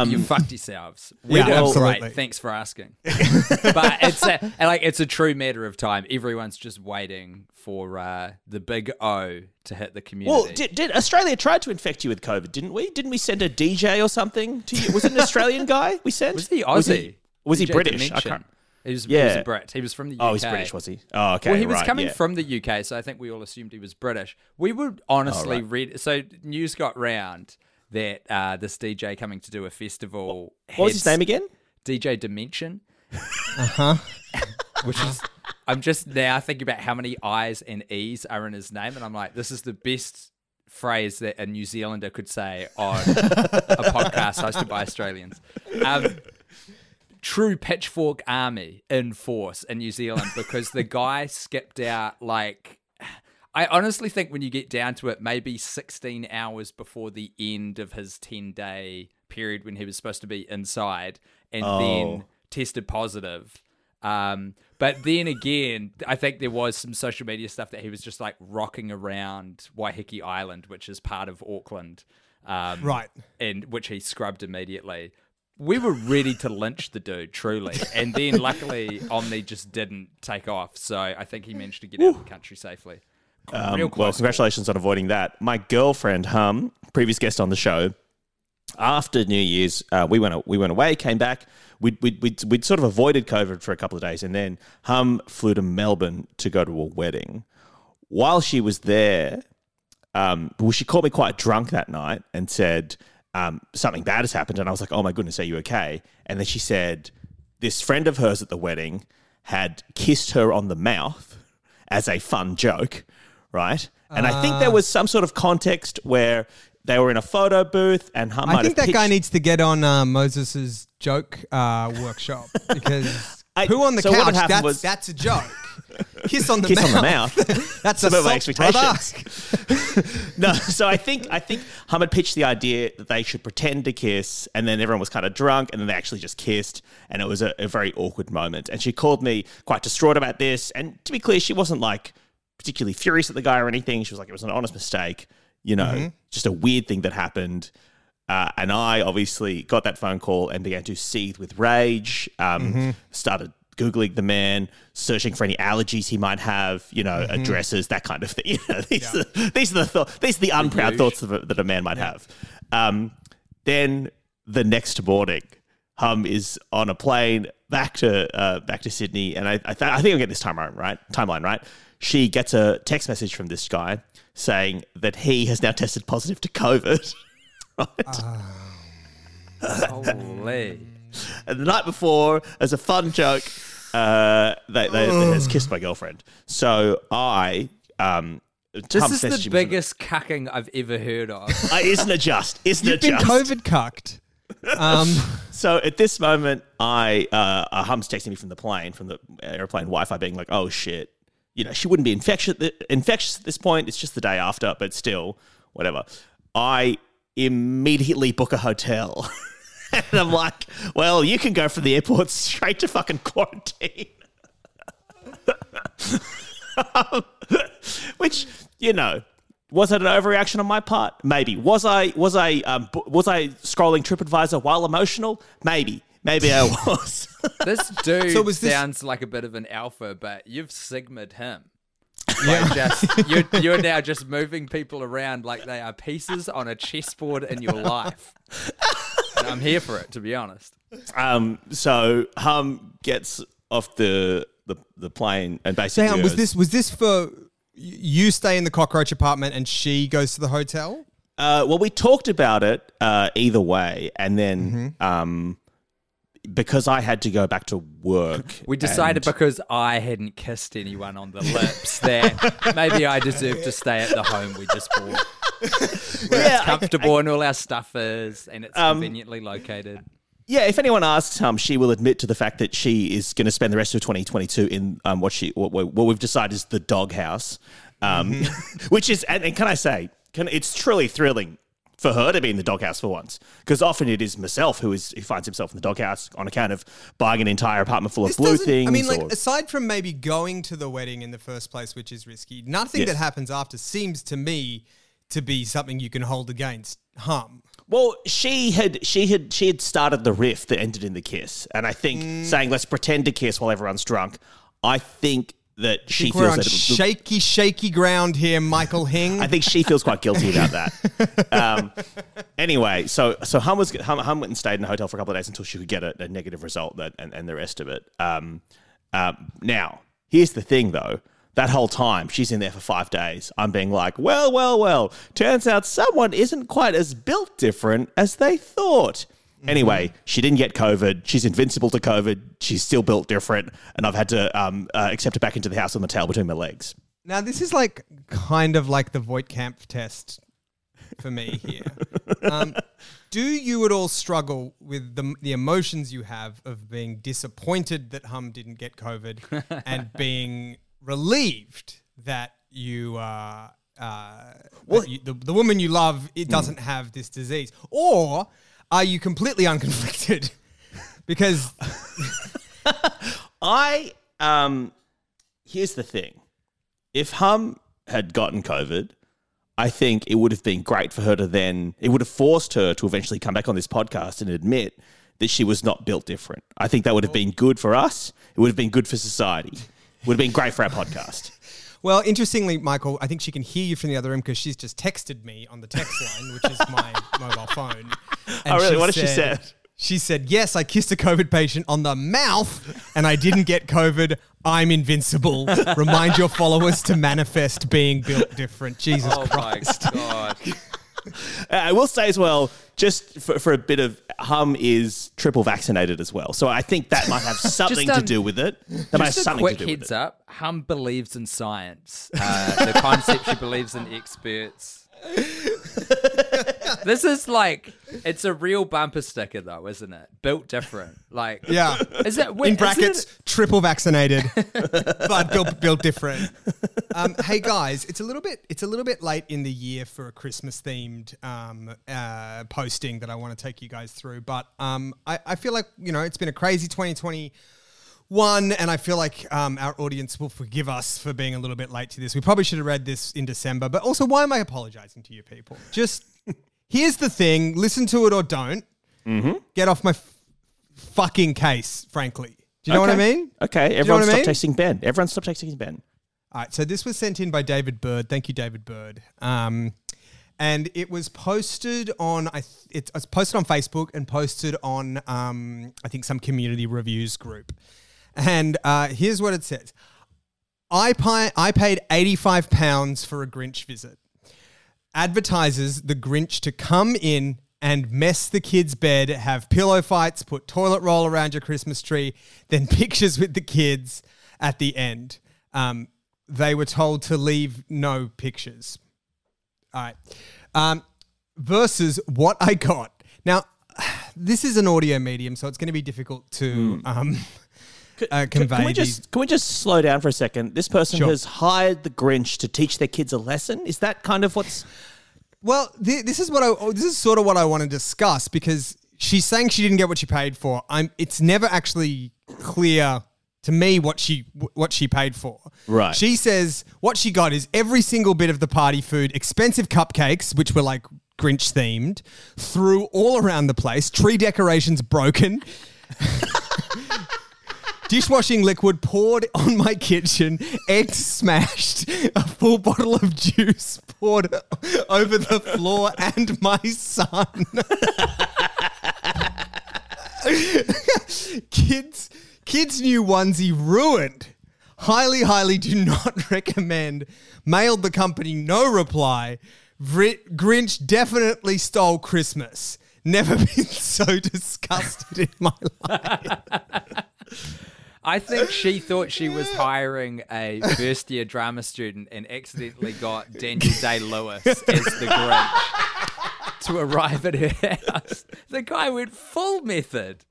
[SPEAKER 3] you fucked yourselves. We
[SPEAKER 2] Yeah,
[SPEAKER 3] did
[SPEAKER 2] absolutely.
[SPEAKER 3] great. Thanks for asking. (laughs) but it's a, and, like it's a true matter of time. Everyone's just waiting for uh, the big O to hit the community.
[SPEAKER 1] Well, did, did Australia tried to infect you with COVID? Didn't we? Didn't we send a DJ or something to you? Was it an Australian guy we sent?
[SPEAKER 3] was he
[SPEAKER 1] Was
[SPEAKER 3] Aussie?
[SPEAKER 1] he, was he
[SPEAKER 3] DJ
[SPEAKER 1] British? I can't.
[SPEAKER 3] He was, yeah. he was a Brit. He was from the UK.
[SPEAKER 1] Oh, he's British, was he? Oh, okay.
[SPEAKER 3] well, he was
[SPEAKER 1] right,
[SPEAKER 3] coming
[SPEAKER 1] yeah.
[SPEAKER 3] from the UK, so I think we all assumed he was British. We would honestly
[SPEAKER 1] Oh, right.
[SPEAKER 3] read. So news got round that uh, this DJ coming to do a festival.
[SPEAKER 1] What was his name again?
[SPEAKER 3] DJ Dimension. (laughs)
[SPEAKER 2] Uh-huh. (laughs)
[SPEAKER 3] Which is, I'm just now thinking about how many I's and E's are in his name, and I'm like, this is the best phrase that a New Zealander could say on (laughs) a podcast hosted by Australians. Um, true pitchfork army in force in New Zealand because the (laughs) guy skipped out like. I honestly think when you get down to it, maybe 16 hours before the end of his 10 day period when he was supposed to be inside and
[SPEAKER 1] Oh.
[SPEAKER 3] then tested positive. Um, but then again, I think there was some social media stuff that he was just like rocking around Waiheke Island, which is part of Auckland. Um,
[SPEAKER 2] Right.
[SPEAKER 3] And which he scrubbed immediately. We were ready to lynch the dude, truly. And then luckily, Omni just didn't take off. So I think he managed to get out of the country safely.
[SPEAKER 1] Um, well, congratulations on avoiding that. My girlfriend, Hum, previous guest on the show, after New Year's, uh, we went we went away, came back. We'd, we'd, we'd, we'd sort of avoided COVID for a couple of days, and then Hum flew to Melbourne to go to a wedding. While she was there, um, well, she called me quite drunk that night and said um, something bad has happened, and I was like, "Oh my goodness, are you okay?" And then she said this friend of hers at the wedding had kissed her on the mouth as a fun joke, right? And I think there was some sort of context where they were in a photo booth, and Hum
[SPEAKER 2] I think that guy needs to get on uh, Moses's joke uh, workshop (laughs) because
[SPEAKER 1] I-
[SPEAKER 2] who on the
[SPEAKER 1] so
[SPEAKER 2] couch? That's
[SPEAKER 1] was-
[SPEAKER 2] that's a joke. (laughs) Kiss on the
[SPEAKER 1] kiss
[SPEAKER 2] mouth.
[SPEAKER 1] on the mouth. (laughs)
[SPEAKER 2] That's
[SPEAKER 1] of my expectations. (laughs) no, so I think I think Hum had pitched the idea that they should pretend to kiss, and then everyone was kind of drunk, and then they actually just kissed, and it was a, a very awkward moment. And she called me quite distraught about this. And to be clear, she wasn't like particularly furious at the guy or anything. She was like, it was an honest mistake, you know, just a weird thing that happened. Uh, and I obviously got that phone call and began to seethe with rage. Um, Started googling the man, searching for any allergies he might have, you know, addresses, that kind of thing. (laughs) You know, these, are, these are the thought, these are the unproud
[SPEAKER 3] huge.
[SPEAKER 1] thoughts of a, that a man might have. Um, then the next morning, Hum is on a plane back to uh, back to Sydney, and I I, th- I think I'll get this timeline right. Timeline right. She gets a text message from this guy saying that he has now tested positive to COVID. (laughs) right? (laughs)
[SPEAKER 3] Holy. (laughs)
[SPEAKER 1] And the night before, as a fun joke, uh, they, they, they has kissed my girlfriend. So I um,
[SPEAKER 3] This
[SPEAKER 1] Hum
[SPEAKER 3] is the
[SPEAKER 1] me-
[SPEAKER 3] biggest cucking I've ever heard of. (laughs)
[SPEAKER 1] Uh, isn't it just? Isn't
[SPEAKER 2] You've
[SPEAKER 1] it
[SPEAKER 2] been
[SPEAKER 1] just?
[SPEAKER 2] COVID cucked. Um, (laughs)
[SPEAKER 1] So at this moment, I uh, uh, Hum's texting me from the plane, from the airplane Wi-Fi, being like, "Oh shit, you know, she wouldn't be infectious infectious at this point. It's just the day after, but still, whatever." I immediately book a hotel, (laughs) and I'm like, "Well, you can go from the airport (laughs) straight to fucking quarantine." (laughs) Which you know. Was it an overreaction on my part? Maybe. Was I was I um, b- was I scrolling TripAdvisor while emotional? Maybe. Maybe I was.
[SPEAKER 3] This dude
[SPEAKER 2] So was this-
[SPEAKER 3] sounds like a bit of an alpha, but you've sigmaed him. Like just you're, you're now just moving people around like they are pieces on a chessboard in your life. And I'm here for it, to be honest.
[SPEAKER 1] Um, so Hum gets off the the, the plane and basically
[SPEAKER 2] Damn, was
[SPEAKER 1] goes,
[SPEAKER 2] this was this for you stay in the cockroach apartment and she goes to the hotel?
[SPEAKER 1] Uh, well, we talked about it uh, either way, and then
[SPEAKER 2] Mm-hmm.
[SPEAKER 1] um, because I had to go back to work,
[SPEAKER 3] We decided
[SPEAKER 1] and-
[SPEAKER 3] because I hadn't kissed anyone on the lips that maybe I deserve to stay at the home we just bought. Where
[SPEAKER 1] Yeah,
[SPEAKER 3] it's
[SPEAKER 1] I-
[SPEAKER 3] comfortable and all our stuff is, and it's
[SPEAKER 1] Um,
[SPEAKER 3] conveniently located.
[SPEAKER 1] Yeah, if anyone asks, um, she will admit to the fact that she is going to spend the rest of 2022 in um, what she what, what we've decided is the doghouse, um,
[SPEAKER 2] Mm-hmm. (laughs)
[SPEAKER 1] which is and, and can I say, can it's truly thrilling for her to be in the doghouse for once because often it is myself who is who finds himself in the doghouse on account of buying an entire apartment full of blue things.
[SPEAKER 2] I mean, like
[SPEAKER 1] or-
[SPEAKER 2] aside from maybe going to the wedding in the first place, which is risky, nothing
[SPEAKER 1] Yes.
[SPEAKER 2] that happens after seems to me to be something you can hold against Hum.
[SPEAKER 1] Well, she had she had she had started the riff that ended in the kiss, and I think
[SPEAKER 2] Mm.
[SPEAKER 1] saying let's pretend to kiss while everyone's drunk. I think that she
[SPEAKER 2] Think we're
[SPEAKER 1] feels
[SPEAKER 2] on
[SPEAKER 1] that
[SPEAKER 2] shaky, shaky ground here, Michael Hing.
[SPEAKER 1] I think she feels quite guilty about that. (laughs) Um, anyway, so so Hum was Hum, Hum went and stayed in a hotel for a couple of days until she could get a, a negative result that, and, and the rest of it. Um, um, now, here's the thing though. That whole time, she's in there for five days. I'm being like, well, well, well. Turns out someone isn't quite as built different as they thought. Anyway, she didn't get COVID. She's invincible to COVID. She's still built different, and I've had to um, uh, accept her back into the house with my tail between my legs.
[SPEAKER 2] now, this is like kind of like the Voight-Kampff test for me here. (laughs) um, do you at all struggle with the, the emotions you have of being disappointed that Hum didn't get COVID (laughs) and being relieved that you uh, uh, that you, the, the woman you love it doesn't have this disease, or are you completely (laughs) unconflicted? because (laughs)
[SPEAKER 1] I um here's the thing. If Hum had gotten COVID, I think it would have been great for her to then it would have forced her to eventually come back on this podcast and admit that she was not built different. I think that would have been good for us. It would have been good for society. It would have been great for our podcast. (laughs)
[SPEAKER 2] Well, interestingly, Michael, I think she can hear you from the other room because she's just texted me on the text line, which is my (laughs) mobile phone. Oh, and
[SPEAKER 1] Oh, really? What has she said?
[SPEAKER 2] She said, Yes, I kissed a COVID patient on the mouth and I didn't get COVID. I'm invincible. Remind your followers to manifest being built different. Jesus
[SPEAKER 3] Oh
[SPEAKER 2] Christ.
[SPEAKER 3] my god! (laughs) (laughs)
[SPEAKER 1] Uh, I will say as well, just for, for a bit of hum is triple vaccinated as well. So I think that might have (laughs) something to
[SPEAKER 3] um,
[SPEAKER 1] do with it. That might have
[SPEAKER 3] Just
[SPEAKER 1] something
[SPEAKER 3] quick
[SPEAKER 1] to do with
[SPEAKER 3] heads
[SPEAKER 1] it.
[SPEAKER 3] up: Hum believes in science. Uh, the concept she believes in experts. (laughs) this is like it's a real bumper sticker, though, isn't it? Built different. Like,
[SPEAKER 2] Yeah.
[SPEAKER 3] is it
[SPEAKER 2] In brackets,
[SPEAKER 3] it-
[SPEAKER 2] triple vaccinated, (laughs) but built, built different. Um, hey guys, it's a little bit it's a little bit late in the year for a Christmas themed um, uh, posting that I want to take you guys through. But um, I, I feel like you know it's been a crazy 2020 one, and I feel like um, our audience will forgive us for being a little bit late to this. We probably should have read this in December, but also, why am I apologizing to you people? Just here's the thing: listen to it or don't. Get off my f- fucking case, frankly. Do you know what I mean?
[SPEAKER 1] Okay,
[SPEAKER 2] know
[SPEAKER 1] everyone
[SPEAKER 2] what I
[SPEAKER 1] stop
[SPEAKER 2] mean?
[SPEAKER 1] texting Ben. Everyone stop texting Ben.
[SPEAKER 2] All right, so this was sent in by David Bird. Thank you, David Bird. Um, and it was posted on I th- it's, it's posted on Facebook and posted on um, I think some community reviews group. And uh, here's what it says: I pi- I paid eighty five pounds for a Grinch visit. Advertises the Grinch to come in and mess the kids' bed, have pillow fights, put toilet roll around your Christmas tree, then (laughs) pictures with the kids at the end. Um, they were told to leave no pictures. All right. Um, versus what I got. Now, (sighs) this is an audio medium, so it's going to be difficult to um, (laughs) uh,
[SPEAKER 1] Can,
[SPEAKER 2] convey
[SPEAKER 1] can we
[SPEAKER 2] these.
[SPEAKER 1] just can we just slow down for a second? This person
[SPEAKER 2] Sure.
[SPEAKER 1] has hired the Grinch to teach their kids a lesson. Is that kind of what's
[SPEAKER 2] Well, th- this is what I. oh, This is sort of what I want to discuss because she's saying she didn't get what she paid for. I'm. It's never actually clear to me what she what she paid for.
[SPEAKER 1] Right.
[SPEAKER 2] She says what she got is every single bit of the party food, expensive cupcakes, which were like Grinch themed, threw all around the place. Tree decorations broken. (laughs) Dishwashing liquid poured on my kitchen, eggs smashed, a full bottle of juice poured over the floor, and my son. kids, kids' new onesie ruined. Highly, highly do not (laughs) recommend. Mailed the company, no reply. Vri- Grinch definitely stole Christmas. Never (laughs) been so disgusted in my life.
[SPEAKER 3] I think (laughs) she thought she was hiring a first year drama student and accidentally got (laughs) Daniel Day Lewis as the Grinch to arrive at her house. The guy went full method.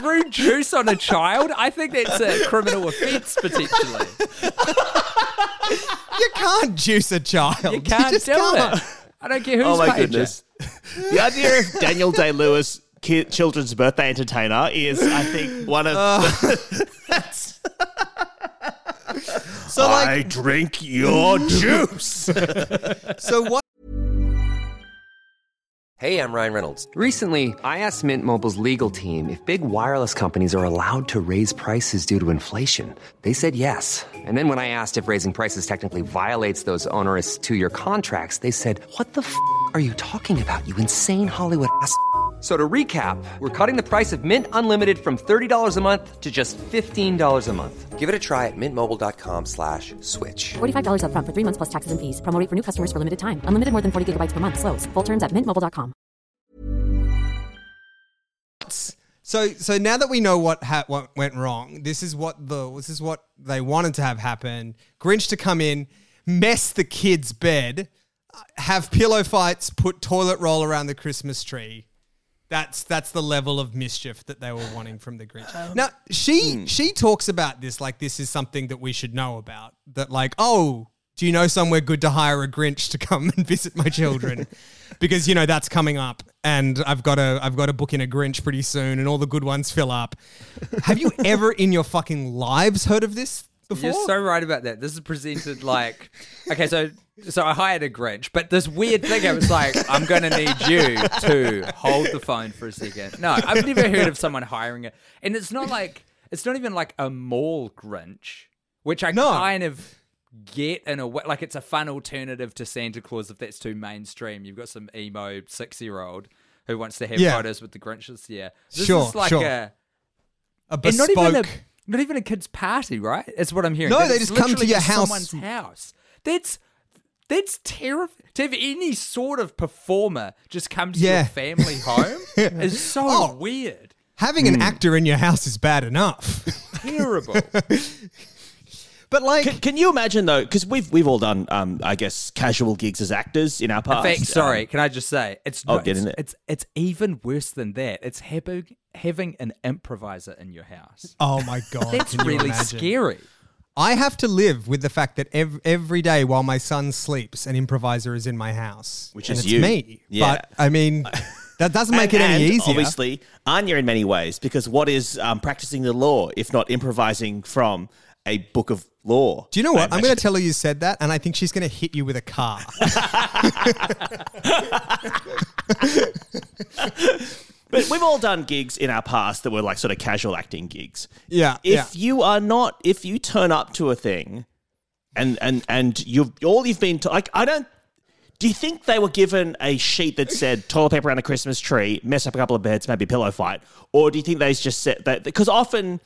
[SPEAKER 3] Threw juice on a child? I think that's a criminal offence potentially.
[SPEAKER 2] You can't juice a child.
[SPEAKER 3] You can't
[SPEAKER 2] just
[SPEAKER 3] do
[SPEAKER 2] can't.
[SPEAKER 3] it. I don't care who's
[SPEAKER 1] Oh my
[SPEAKER 3] paid
[SPEAKER 1] goodness. the idea of Daniel Day Lewis, ki- children's birthday entertainer, is, I think, one of. (laughs) that's, (laughs)
[SPEAKER 2] So like,
[SPEAKER 1] I drink your (laughs) juice.
[SPEAKER 2] so what?
[SPEAKER 4] Hey, I'm Ryan Reynolds. Recently, I asked Mint Mobile's legal team if big wireless companies are allowed to raise prices due to inflation. They said yes. And then when I asked if raising prices technically violates those onerous two year contracts, they said, What the f are you talking about, you insane Hollywood ass? F- So to recap, we're cutting the price of Mint Unlimited from $30 a month to just $15 a month. Give it a try at mintmobile.com slash switch.
[SPEAKER 5] $45 upfront for three months plus taxes and fees. Promo rate for new customers for limited time. Unlimited more than 40 gigabytes per month. Slows. Full terms at mintmobile.com.
[SPEAKER 2] So so now that we know what ha- what went wrong, this is what the this is what they wanted to have happen. Grinch to come in, mess the kid's bed, uh, have pillow fights, put toilet roll around the Christmas tree. That's that's the level of mischief that they were wanting from the Grinch. Um, now she hmm. she talks about this like this is something that we should know about. That like oh. Do you know somewhere good to hire a Grinch to come and visit my children? (laughs) because you know that's coming up, and I've got a I've got to book in a Grinch pretty soon, and all the good ones fill up. Have you ever in your fucking lives heard of this before?
[SPEAKER 3] You're so right about that. This is presented like okay, so so I hired a Grinch, but this weird thing I was like, I'm gonna need you to hold the phone for a second. No, I've never heard of someone hiring it, and it's not like it's not even like a mall Grinch, which I
[SPEAKER 2] No.
[SPEAKER 3] kind of get in a way. Like it's a fun alternative to Santa Claus if that's too mainstream. You've got some emo six year old who wants to have
[SPEAKER 2] Yeah.
[SPEAKER 3] photos with the Grinch this year. This
[SPEAKER 2] Sure,
[SPEAKER 3] is like
[SPEAKER 2] sure.
[SPEAKER 3] a
[SPEAKER 2] a
[SPEAKER 3] and not
[SPEAKER 2] bespoke.
[SPEAKER 3] even a not even a kid's party, right? That's what I'm hearing.
[SPEAKER 2] No,
[SPEAKER 3] That
[SPEAKER 2] they just come to your
[SPEAKER 3] just
[SPEAKER 2] house.
[SPEAKER 3] Someone's house. That's that's terrifying. To have any sort of performer just come to
[SPEAKER 2] Yeah.
[SPEAKER 3] your family home (laughs) is so
[SPEAKER 2] Oh.
[SPEAKER 3] weird.
[SPEAKER 2] Having
[SPEAKER 3] Hmm.
[SPEAKER 2] an actor in your house is bad enough.
[SPEAKER 3] Terrible. (laughs)
[SPEAKER 2] but like,
[SPEAKER 1] Can, can you imagine though? Because we've we've all done, um, I guess, casual gigs as actors in our
[SPEAKER 3] In
[SPEAKER 1] past.
[SPEAKER 3] fact, sorry,
[SPEAKER 1] Um,
[SPEAKER 3] can I just say it's
[SPEAKER 1] Oh,
[SPEAKER 3] not,
[SPEAKER 1] get
[SPEAKER 3] it's,
[SPEAKER 1] in there.
[SPEAKER 3] it's it's even worse than that. It's having having an improviser in your house.
[SPEAKER 2] oh my god,
[SPEAKER 3] That's really
[SPEAKER 2] imagine?
[SPEAKER 3] scary.
[SPEAKER 2] I have to live with the fact that ev- every day while my son sleeps, an improviser is in my house,
[SPEAKER 1] Which
[SPEAKER 2] and
[SPEAKER 1] is
[SPEAKER 2] it's
[SPEAKER 1] you.
[SPEAKER 2] me.
[SPEAKER 1] Yeah.
[SPEAKER 2] But I mean, (laughs) that doesn't make
[SPEAKER 1] and,
[SPEAKER 2] it any
[SPEAKER 1] and
[SPEAKER 2] easier.
[SPEAKER 1] Obviously, Anya in many ways, because what is um, practicing the law if not improvising from a book of law?
[SPEAKER 2] Do you know what?
[SPEAKER 1] I
[SPEAKER 2] I'm going to tell her you said that, and I think she's going to hit you with a car. (laughs)
[SPEAKER 1] But we've all done gigs in our past that were like sort of casual acting gigs.
[SPEAKER 2] yeah.
[SPEAKER 1] If
[SPEAKER 2] yeah.
[SPEAKER 1] you are not, if you turn up to a thing, and and and you've all you've been to, like, I don't. Do you think they were given a sheet that said toilet paper around a Christmas tree, mess up a couple of beds, maybe pillow fight, or do you think they just said that? Because often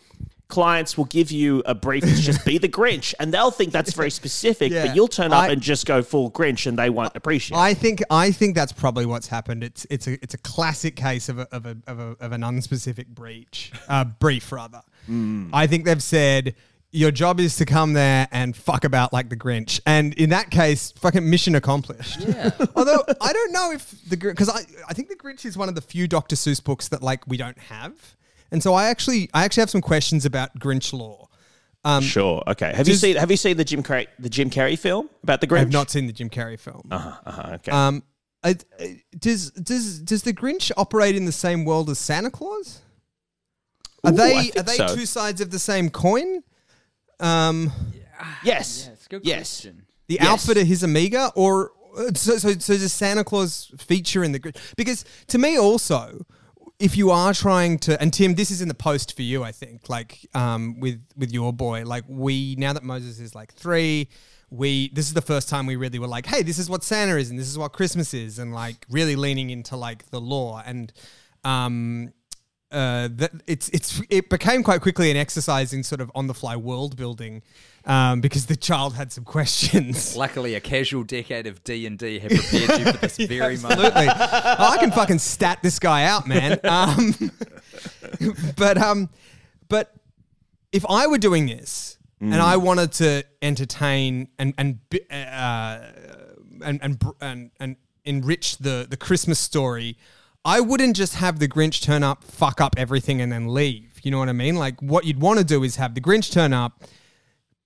[SPEAKER 1] clients will give you a brief that's just be the Grinch, and they'll think that's very (laughs) specific,
[SPEAKER 2] Yeah.
[SPEAKER 1] but you'll turn up
[SPEAKER 2] I-
[SPEAKER 1] and just go full Grinch, and they won't appreciate. it.
[SPEAKER 2] I think I think that's probably what's happened. It's it's a it's a classic case of a, of a, of, a, of an unspecific breach, uh, brief rather.
[SPEAKER 1] Mm.
[SPEAKER 2] I think they've said your job is to come there and fuck about like the Grinch, and in that case, fucking mission accomplished.
[SPEAKER 3] Yeah. (laughs)
[SPEAKER 2] Although I don't know if the because I I think the Grinch is one of the few Dr. Seuss books that like we don't have, and so I actually I actually have some questions about Grinch lore. Um,
[SPEAKER 1] sure. Okay. Have you seen Have you seen the Jim Carrey the Jim Carrey film about the Grinch?
[SPEAKER 2] I've not seen the Jim Carrey film.
[SPEAKER 1] Uh-huh, uh-huh, okay.
[SPEAKER 2] Um, I, I- does does does the Grinch operate in the same world as Santa Claus? Are
[SPEAKER 1] Ooh,
[SPEAKER 2] they are they
[SPEAKER 1] so.
[SPEAKER 2] two sides of the same coin? Um,
[SPEAKER 1] yes.
[SPEAKER 3] Yeah, it's a good
[SPEAKER 1] yes.
[SPEAKER 3] question.
[SPEAKER 2] the
[SPEAKER 1] Yes.
[SPEAKER 2] outfit of his Amiga, or uh, so, so so does Santa Claus feature in the Grinch? Because to me, also, if you are trying to, and Tim, this is in the post for you, I think, like um, with with your boy, like we now that Moses is like three. We this is the first time we really were like, hey, this is what Santa is and this is what Christmas is, and like really leaning into like the lore and um uh, that it's it's it became quite quickly an exercise in sort of on the fly world building, um, because the child had some questions. (laughs)
[SPEAKER 3] Luckily, a casual decade of D and D have prepared you for this (laughs) very moment.
[SPEAKER 2] Absolutely, Oh, I can fucking stat this guy out, man. (laughs) Um, but um, but if I were doing this and I wanted to entertain and and uh, and and and, and enrich the the Christmas story, I wouldn't just have the Grinch turn up, fuck up everything, and then leave. You know what I mean? Like what you'd want to do is have the Grinch turn up.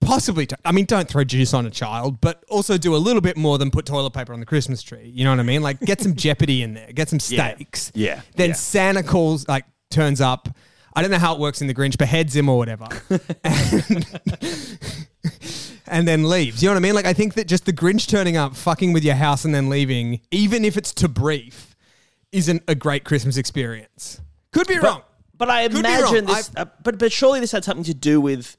[SPEAKER 2] Possibly, t- I mean, don't throw juice on a child, but also do a little bit more than put toilet paper on the Christmas tree. You know what I mean? Like, get some (laughs) jeopardy in there, get some
[SPEAKER 1] Yeah.
[SPEAKER 2] stakes.
[SPEAKER 1] Yeah.
[SPEAKER 2] Then
[SPEAKER 1] Yeah.
[SPEAKER 2] Santa Claus, like, turns up. I don't know how it works in the Grinch, beheads him or whatever, and, (laughs) (laughs) and then leaves. You know what I mean? Like, I think that just the Grinch turning up, fucking with your house, and then leaving, even if it's to brief, isn't a great Christmas experience. Could be wrong.
[SPEAKER 1] But I
[SPEAKER 2] Could
[SPEAKER 1] imagine this. Uh, but but surely this had something to do with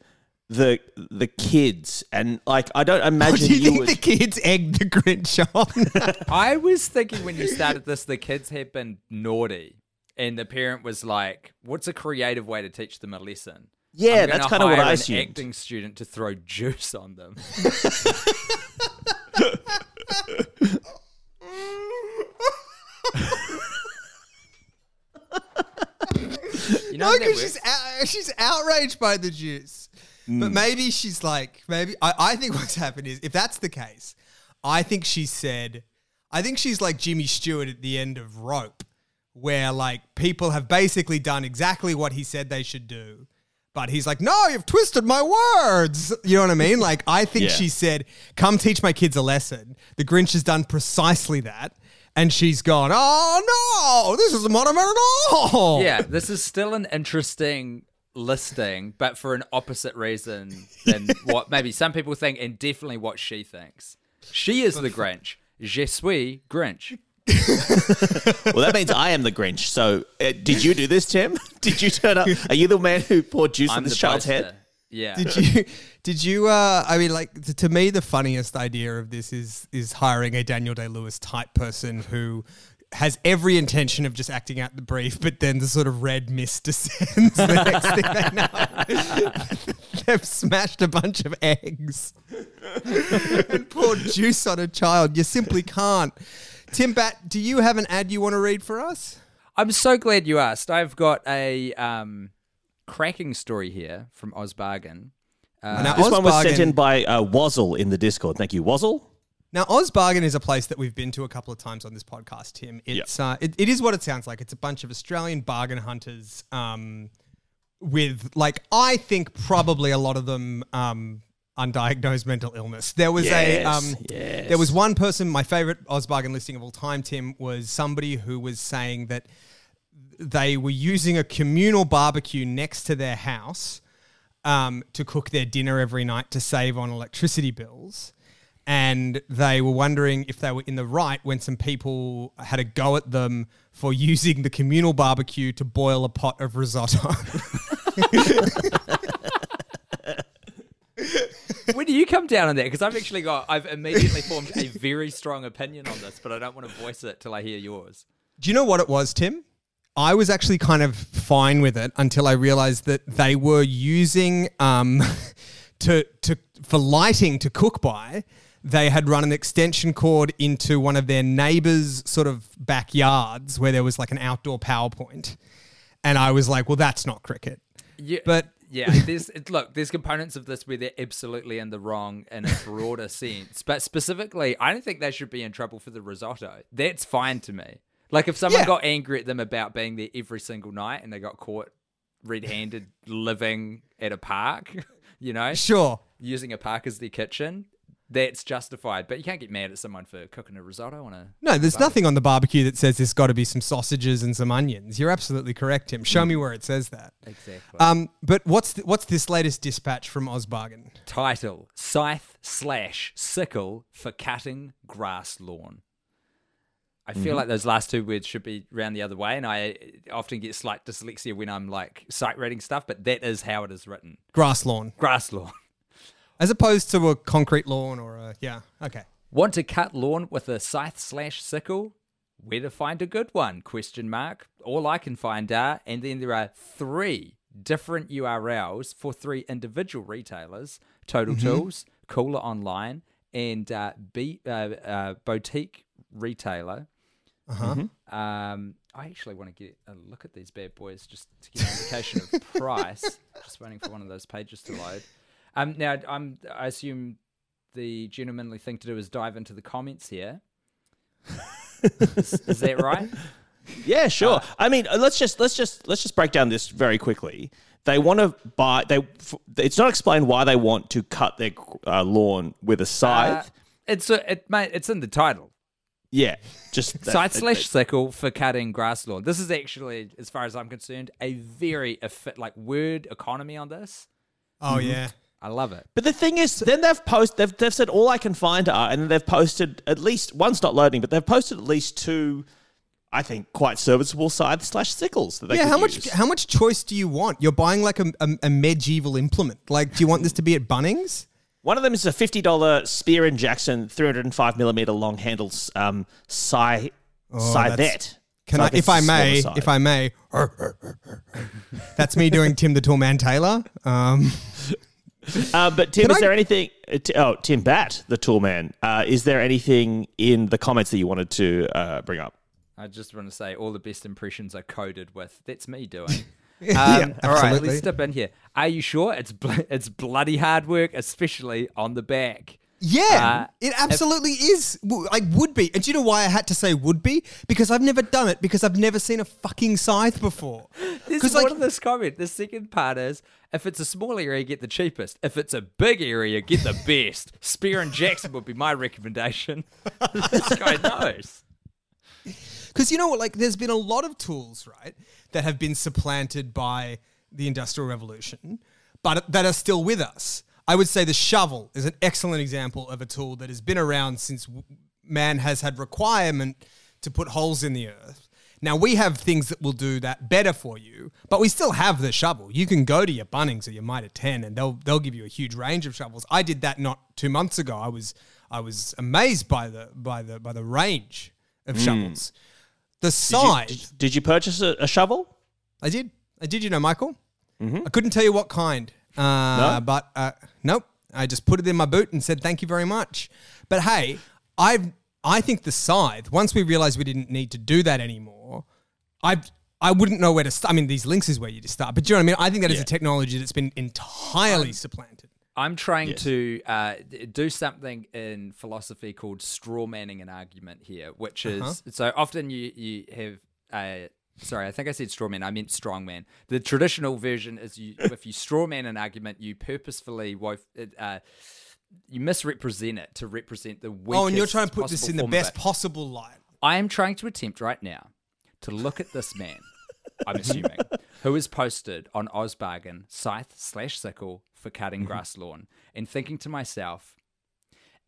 [SPEAKER 1] the the kids and like I don't (laughs)
[SPEAKER 2] Or
[SPEAKER 1] imagine
[SPEAKER 2] do you, think
[SPEAKER 1] would.
[SPEAKER 2] the kids egged the Grinch on? (laughs) (laughs)
[SPEAKER 3] I was thinking when you started this, the kids had been naughty, and the parent was like, "What's a creative way to teach them a lesson?"
[SPEAKER 1] Yeah,
[SPEAKER 3] I'm
[SPEAKER 1] that's kinda what
[SPEAKER 3] hire
[SPEAKER 1] I
[SPEAKER 3] an
[SPEAKER 1] assumed.
[SPEAKER 3] acting student to throw juice on them. You know
[SPEAKER 2] No, because she's out, she's outraged by the juice. But mm. maybe she's like, maybe I, I think what's happened is if that's the case, I think she said, I think she's like Jimmy Stewart at the end of Rope, where like people have basically done exactly what he said they should do. But he's like, no, you've twisted my words. You know what I mean? Like, I think
[SPEAKER 1] Yeah.
[SPEAKER 2] she said, come teach my kids a lesson. The Grinch has done precisely that. And she's gone, oh no, this isn't what I meant at all.
[SPEAKER 3] Yeah, this is still an interesting listing, but for an opposite reason than (laughs) what maybe some people think, and definitely what she thinks. She is the Grinch. Je suis Grinch. (laughs)
[SPEAKER 1] Well, that means I am the Grinch. So, uh, did you do this, Tim? (laughs) Did you turn up? Are you the man who poured juice on
[SPEAKER 3] I'm
[SPEAKER 1] this
[SPEAKER 3] the
[SPEAKER 1] child's
[SPEAKER 3] poster.
[SPEAKER 1] head?
[SPEAKER 3] Yeah.
[SPEAKER 2] Did you? (laughs) Did you? Uh, I mean, like to, to me, the funniest idea of this is is hiring a Daniel Day Lewis type person who has every intention of just acting out the brief, but then the sort of red mist (laughs) descends. the next thing they know, (laughs) they've smashed a bunch of eggs and poured juice on a child. You simply can't. Tim Batt, do you have an ad you want to read for us?
[SPEAKER 3] I'm so glad you asked. I've got a um, cracking story here from Ozbargain. Uh,
[SPEAKER 2] Now,
[SPEAKER 1] This one was sent in by uh, Wazzle in the Discord. Thank you, Wazzle.
[SPEAKER 2] Now, Ozbargain is a place that we've been to a couple of times on this podcast, Tim. It's uh, it, it is what it sounds like. It's a bunch of Australian bargain hunters um, with, like, I think probably a lot of them um, undiagnosed mental illness. There was a um,
[SPEAKER 1] yes.
[SPEAKER 2] there was one person. My favorite Ozbargain listing of all time, Tim, was somebody who was saying that they were using a communal barbecue next to their house um, to cook their dinner every night to save on electricity bills. And they were wondering if they were in the right when some people had a go at them for using the communal barbecue to boil a pot of risotto. (laughs)
[SPEAKER 3] when do you come down on that? Because I've actually got, I've immediately formed a very strong opinion on this, but I don't want to voice it till I hear yours.
[SPEAKER 2] Do you know what it was, Tim? I was actually kind of fine with it until I realized that they were using um, (laughs) to to for lighting to cook by. They had run an extension cord into one of their neighbors' sort of backyards where there was like an outdoor PowerPoint, and I was like, "Well, that's not cricket."
[SPEAKER 3] Yeah,
[SPEAKER 2] But-
[SPEAKER 3] yeah, (laughs) there's look, there's components of this where they're absolutely in the wrong in a broader (laughs) sense, but specifically, I don't think they should be in trouble for the risotto. That's fine to me. Like if someone
[SPEAKER 2] Yeah.
[SPEAKER 3] got angry at them about being there every single night and they got caught red-handed (laughs) living at a park, (laughs) you know,
[SPEAKER 2] Sure.
[SPEAKER 3] using a park as their kitchen, that's justified. But you can't get mad at someone for cooking a risotto on a.
[SPEAKER 2] No, there's nothing on the barbecue that says there's got to be some sausages and some onions. You're absolutely correct, Tim. Show me where it says that.
[SPEAKER 3] Exactly.
[SPEAKER 2] Um, but what's th- what's this latest dispatch from Ozbargain?
[SPEAKER 3] Title Scythe slash sickle for cutting grass lawn. I feel like those last two words should be round the other way, and I often get slight dyslexia when I'm like sight reading stuff, but that is how it is written.
[SPEAKER 2] Grass lawn,
[SPEAKER 3] Grass lawn.
[SPEAKER 2] as opposed to a concrete lawn or a yeah. Okay.
[SPEAKER 3] Want to cut lawn with a scythe slash sickle? Where to find a good one? Question mark. All I can find are, and then there are three different URLs for three individual retailers: Total Tools, Cooler Online, and uh, B, uh, uh, boutique retailer.
[SPEAKER 2] Uh huh.
[SPEAKER 3] Um, I actually want to get a look at these bad boys just to get an indication of (laughs) price. Just waiting for one of those pages to load. Um, now, I'm, I assume the gentlemanly thing to do is dive into the comments here. is, is that right? (laughs)
[SPEAKER 1] Yeah, sure. I mean, uh, let's just let's just let's just break down this very quickly. They want to buy. They. f- It's not explained why they want to cut their uh, lawn with a
[SPEAKER 3] Uh,
[SPEAKER 1] scythe.
[SPEAKER 3] it's a, it mate, it's in the title.
[SPEAKER 1] Yeah, just (laughs) that-
[SPEAKER 3] Scythe
[SPEAKER 1] it-
[SPEAKER 3] slash
[SPEAKER 1] it-
[SPEAKER 3] sickle for cutting grass lawn. This is actually, as far as I'm concerned, a very effi- like word economy on this.
[SPEAKER 2] Oh mm-hmm. yeah.
[SPEAKER 3] I love it.
[SPEAKER 1] But the thing is, then they've posted. They've, they've said all I can find are, and they've posted at least one's not loading, but they've posted at least two. I think quite serviceable scythe slash sickles that they
[SPEAKER 2] Yeah.
[SPEAKER 1] could
[SPEAKER 2] How much
[SPEAKER 1] use.
[SPEAKER 2] how much choice do you want? You're buying like a, a, a medieval implement. Like, do you want this to be at Bunnings?
[SPEAKER 1] One of them is a fifty dollar Spear and Jackson three hundred and five millimeter long handles um, scythe
[SPEAKER 2] Oh,
[SPEAKER 1] scythe.
[SPEAKER 2] that's- Can I, if I may, if I may, that's me doing Tim the Toolman Taylor. Um, (laughs)
[SPEAKER 1] Uh, but Tim,
[SPEAKER 2] Can
[SPEAKER 1] is
[SPEAKER 2] I-
[SPEAKER 1] there anything? uh, Oh, Tim Batt, the tool man. Uh, is there anything in the comments that you wanted to uh, bring up?
[SPEAKER 3] I just want to say all the best impressions are coded with "That's me doing." (laughs) (laughs) Um,
[SPEAKER 2] Yeah,
[SPEAKER 3] all right,
[SPEAKER 2] absolutely.
[SPEAKER 3] let's step in here. Are you sure it's bl- it's bloody hard work, especially on the back?
[SPEAKER 2] Yeah,
[SPEAKER 3] Uh,
[SPEAKER 2] it absolutely is. I would be. And do you know why I had to say would be? Because I've never done it. Because I've never seen a fucking scythe before. (laughs)
[SPEAKER 3] There's
[SPEAKER 2] Because
[SPEAKER 3] more
[SPEAKER 2] like
[SPEAKER 3] to this comment. The second part is if it's a small area, get the cheapest. If it's a big area, get the best. Spear and Jackson would be my recommendation. (laughs) this guy knows.
[SPEAKER 2] Because you know what? Like, there's been a lot of tools, right, that have been supplanted by the Industrial Revolution, but that are still with us. I would say the shovel is an excellent example of a tool that has been around since man has had requirement to put holes in the earth. Now we have things that will do that better for you, but we still have the shovel. You can go to your Bunnings or your Mitre 10 and they'll they'll give you a huge range of shovels. I did that not 2 months ago. I was I was amazed by the by the by the range of mm. shovels. The
[SPEAKER 1] Did you,
[SPEAKER 2] scythe
[SPEAKER 1] did, did you purchase a, a shovel?
[SPEAKER 2] I did. I did, you know, Michael. I couldn't tell you what kind. Uh,
[SPEAKER 1] No?
[SPEAKER 2] But uh, nope. I just put it in my boot and said, thank you very much. But hey, I I think the scythe, once we realized we didn't need to do that anymore, I I wouldn't know where to start. I mean, these links is where you just start. But do you know what I mean? I think that is
[SPEAKER 1] Yeah.
[SPEAKER 2] a technology that's been entirely supplanted.
[SPEAKER 3] I'm trying to uh, do something in philosophy called straw manning an argument here, which is
[SPEAKER 2] Uh-huh.
[SPEAKER 3] so often you you have. Uh, sorry, I think I said straw man. I meant strong man. The traditional version is you (laughs) if you straw man an argument, you purposefully wo- uh, you misrepresent it to represent the weakest.
[SPEAKER 2] oh, and you're trying to put this in the best possible light.
[SPEAKER 3] I am trying to attempt right now to look at this man, I'm (laughs) assuming, who is posted on Ozbargain scythe slash sickle for cutting mm-hmm. grass lawn, and thinking to myself,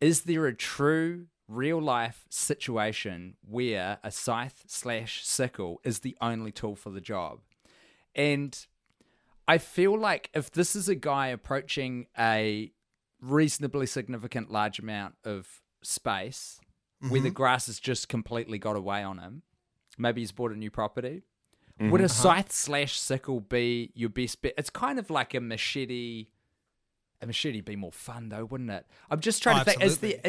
[SPEAKER 3] is there a true real life situation where a scythe slash sickle is the only tool for the job? And I feel like if this is a guy approaching a reasonably significant large amount of space where the mm-hmm. grass has just completely got away on him, maybe he's bought a new property. Would a mm-hmm. scythe slash sickle be your best bet? It's kind of like a machete. A machete would be more fun though, wouldn't it? I'm just trying
[SPEAKER 2] Oh,
[SPEAKER 3] to think: is there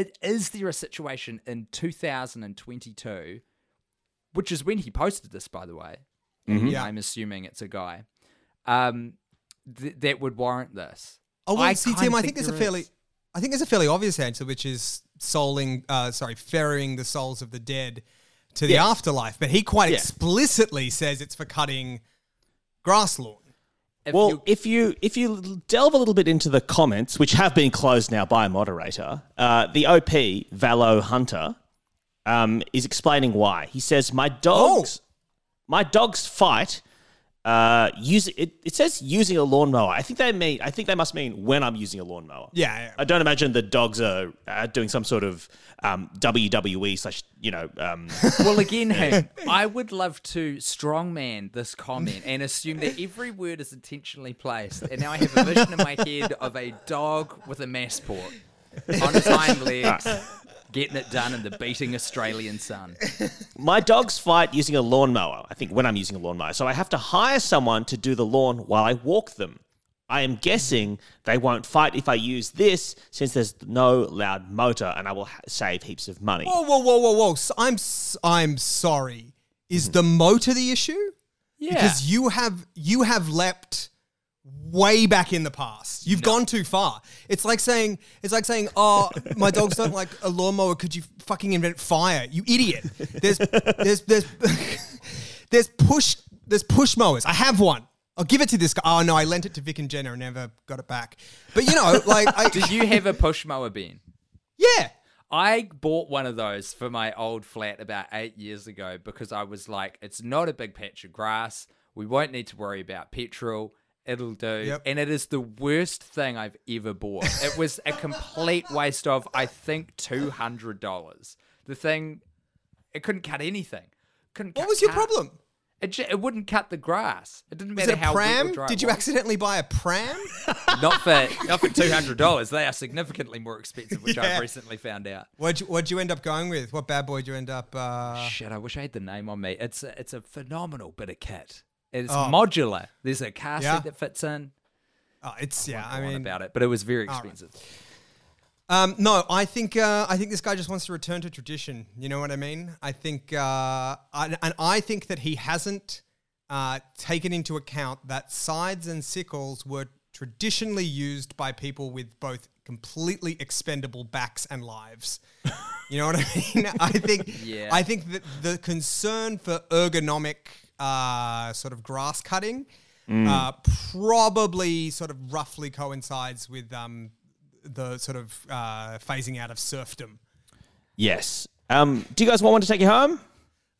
[SPEAKER 3] there a situation in 2022, which is when he posted this, by the way?
[SPEAKER 2] Yeah.
[SPEAKER 3] I'm assuming it's a guy. Um, th- that would warrant this.
[SPEAKER 2] Oh, well,
[SPEAKER 3] I
[SPEAKER 2] see,
[SPEAKER 3] kinda
[SPEAKER 2] Tim, I
[SPEAKER 3] think
[SPEAKER 2] think there's a fairly,
[SPEAKER 3] is.
[SPEAKER 2] I think there's a fairly obvious answer, which is souling, uh, sorry, ferrying the souls of the dead to the
[SPEAKER 1] Yeah.
[SPEAKER 2] afterlife. But he quite
[SPEAKER 1] Yeah.
[SPEAKER 2] explicitly says it's for cutting grass lawn.
[SPEAKER 3] If
[SPEAKER 1] well,
[SPEAKER 3] you-
[SPEAKER 1] if you if you delve a little bit into the comments, which have been closed now by a moderator, uh, the OP Valo Hunter um, is explaining why. He says, "My dogs, my dogs fight." Uh, use it. It says using a lawnmower. I think they mean. I think they must mean when I'm using a lawnmower.
[SPEAKER 2] Yeah, yeah.
[SPEAKER 1] I don't imagine the dogs are uh, doing some sort of um, WWE slash you know um, (laughs)
[SPEAKER 3] well, again, Hank, (laughs) I would love to strongman this comment and assume that every word is intentionally placed. And now I have a vision in my head of a dog with a massport on his hind (laughs) legs, getting it done in the beating Australian sun. (laughs)
[SPEAKER 1] My dogs fight using a lawnmower. I think when I'm using a lawnmower. So I have to hire someone to do the lawn while I walk them. I am guessing they won't fight if I use this since there's no loud motor and I will ha- save heaps of money.
[SPEAKER 2] Whoa, whoa, whoa, whoa, whoa! S- I'm, s- I'm sorry. Is mm-hmm. the motor the issue?
[SPEAKER 3] Yeah.
[SPEAKER 2] Because you have, you have leapt way back in the past. You've gone too far. It's like saying, it's like saying, oh, my dogs don't like a lawnmower. Could you fucking invent fire? You idiot. There's, there's, there's, (laughs) there's push, there's push mowers. I have one. I'll give it to this guy. Oh no, I lent it to Vic and Jenna and never got it back. But you know, like, I, (laughs)
[SPEAKER 3] Did you have a push mower, Ben?
[SPEAKER 2] yeah.
[SPEAKER 3] I bought one of those for my old flat about eight years ago because I was like, it's not a big patch of grass. We won't need to worry about petrol. It'll do.
[SPEAKER 2] Yep.
[SPEAKER 3] And it is the worst thing I've ever bought. It was a complete waste of, I think, $200. The thing, it couldn't cut anything. Couldn't
[SPEAKER 2] What
[SPEAKER 3] cut
[SPEAKER 2] was your
[SPEAKER 3] car-
[SPEAKER 2] problem?
[SPEAKER 3] It, it wouldn't cut the grass. It didn't
[SPEAKER 2] Was
[SPEAKER 3] matter
[SPEAKER 2] it a
[SPEAKER 3] how
[SPEAKER 2] pram? Did you
[SPEAKER 3] was.
[SPEAKER 2] accidentally buy a pram? (laughs)
[SPEAKER 3] Not for not for two hundred dollars. They are significantly more expensive, which
[SPEAKER 2] Yeah.
[SPEAKER 3] I've recently found out.
[SPEAKER 2] What'd you, what'd you end up going with? What bad boy did you end up? Uh,
[SPEAKER 3] Shit, I wish I had the name on me. It's a, it's a phenomenal bit of kit. It's
[SPEAKER 2] Oh.
[SPEAKER 3] modular. There's a car
[SPEAKER 2] Yeah.
[SPEAKER 3] seat that fits in.
[SPEAKER 2] oh, it's yeah. I mean,
[SPEAKER 3] about it, but it was very
[SPEAKER 2] right.
[SPEAKER 3] expensive.
[SPEAKER 2] um, no, I think uh, I think this guy just wants to return to tradition. You know what I mean? I think, uh, I, and I think that he hasn't uh, taken into account that scythes and sickles were traditionally used by people with both completely expendable backs and lives. You know what I mean? (laughs) I think
[SPEAKER 3] Yeah.
[SPEAKER 2] I think that the concern for ergonomic uh, sort of grass cutting uh, probably sort of roughly coincides with um, the sort of uh, phasing out of serfdom.
[SPEAKER 1] Yes. Um, do you guys want one to take you home?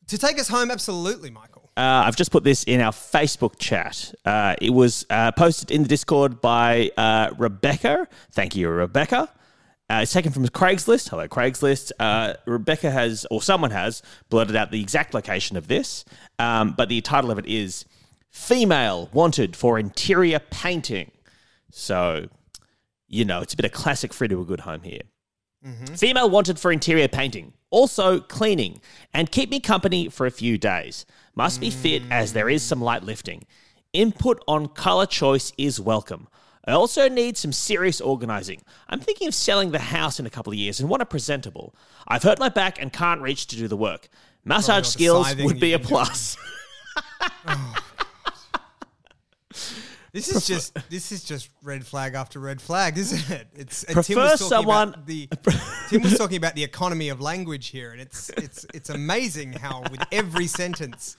[SPEAKER 2] To take us home, absolutely, Michael.
[SPEAKER 1] Uh, I've just put this in our Facebook chat. Uh, it was uh, posted in the Discord by uh, Rebecca. Thank you, Rebecca. Uh, it's taken from Craigslist. Hello, Craigslist. Uh, Rebecca has, or someone has, blurted out the exact location of this, um, but the title of it is Female Wanted for Interior Painting. So, you know, it's a bit of classic free to a good home here. Female wanted for interior painting, also cleaning, and keep me company for a few days. Must be fit as there is some light lifting. Input on color choice is welcome. I also need some serious organizing. I'm thinking of selling the house in a couple of years and want a presentable. I've hurt my back and can't reach to do the work. Massage skills would be a plus. (laughs) (laughs)
[SPEAKER 2] This is just this is just red flag after red flag, isn't it? It's and
[SPEAKER 1] Prefer
[SPEAKER 2] was talking
[SPEAKER 1] someone-
[SPEAKER 2] about the (laughs) Tim was talking about the economy of language here, and it's it's it's amazing how with every sentence,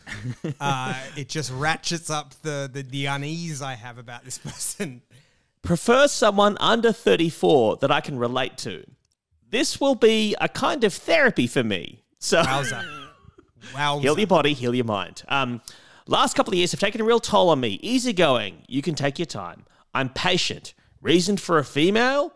[SPEAKER 2] uh, it just ratchets up the, the the unease I have about this person.
[SPEAKER 1] Prefer someone under 34 that I can relate to. This will be a kind of therapy for me. So
[SPEAKER 2] Wowza, wow. (laughs)
[SPEAKER 1] heal your body, heal your mind. Um, last couple of years have taken a real toll on me. Easygoing, you can take your time. I'm patient. Reason for a female?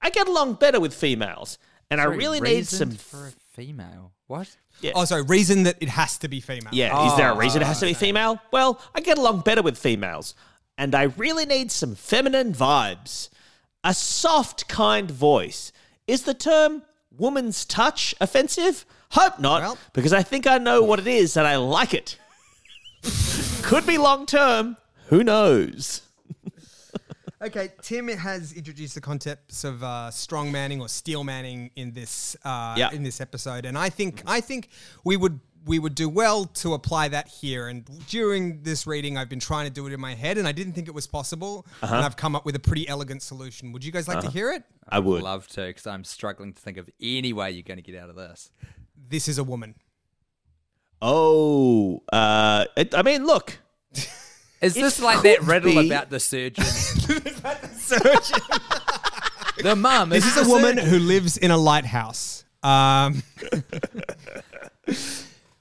[SPEAKER 1] I get along better with females, and I really need some.
[SPEAKER 3] for a female. What?
[SPEAKER 2] Oh, sorry. Reason that it has to be female.
[SPEAKER 1] Yeah, is there a
[SPEAKER 3] Oh,
[SPEAKER 1] reason it has to be female? Well, I get along better with females, and I really need some feminine vibes. A soft, kind voice. Is the term woman's touch offensive? Hope not,
[SPEAKER 2] Well-
[SPEAKER 1] because I think I know what it is and I like it. (laughs) Could be long term. Who knows? (laughs)
[SPEAKER 2] Okay, Tim has introduced the concepts of uh, strong manning or steel manning in this uh,
[SPEAKER 1] Yeah.
[SPEAKER 2] in this episode, and I think I think we would we would do well to apply that here. And during this reading, I've been trying to do it in my head, and I didn't think it was possible,
[SPEAKER 1] Uh-huh.
[SPEAKER 2] and I've come up with a pretty elegant solution. Would you guys like to hear it?
[SPEAKER 1] I would.
[SPEAKER 3] Love to, because I'm struggling to think of any way you're going to get out of this.
[SPEAKER 2] This is a woman.
[SPEAKER 1] Oh, uh, it, I mean, look.
[SPEAKER 3] Is
[SPEAKER 1] It
[SPEAKER 3] this like that
[SPEAKER 1] could
[SPEAKER 3] riddle
[SPEAKER 1] be-
[SPEAKER 3] about the surgeon? (laughs) the surgeon? (laughs) the mum.
[SPEAKER 2] This is a woman who lives in a lighthouse. Um, (laughs)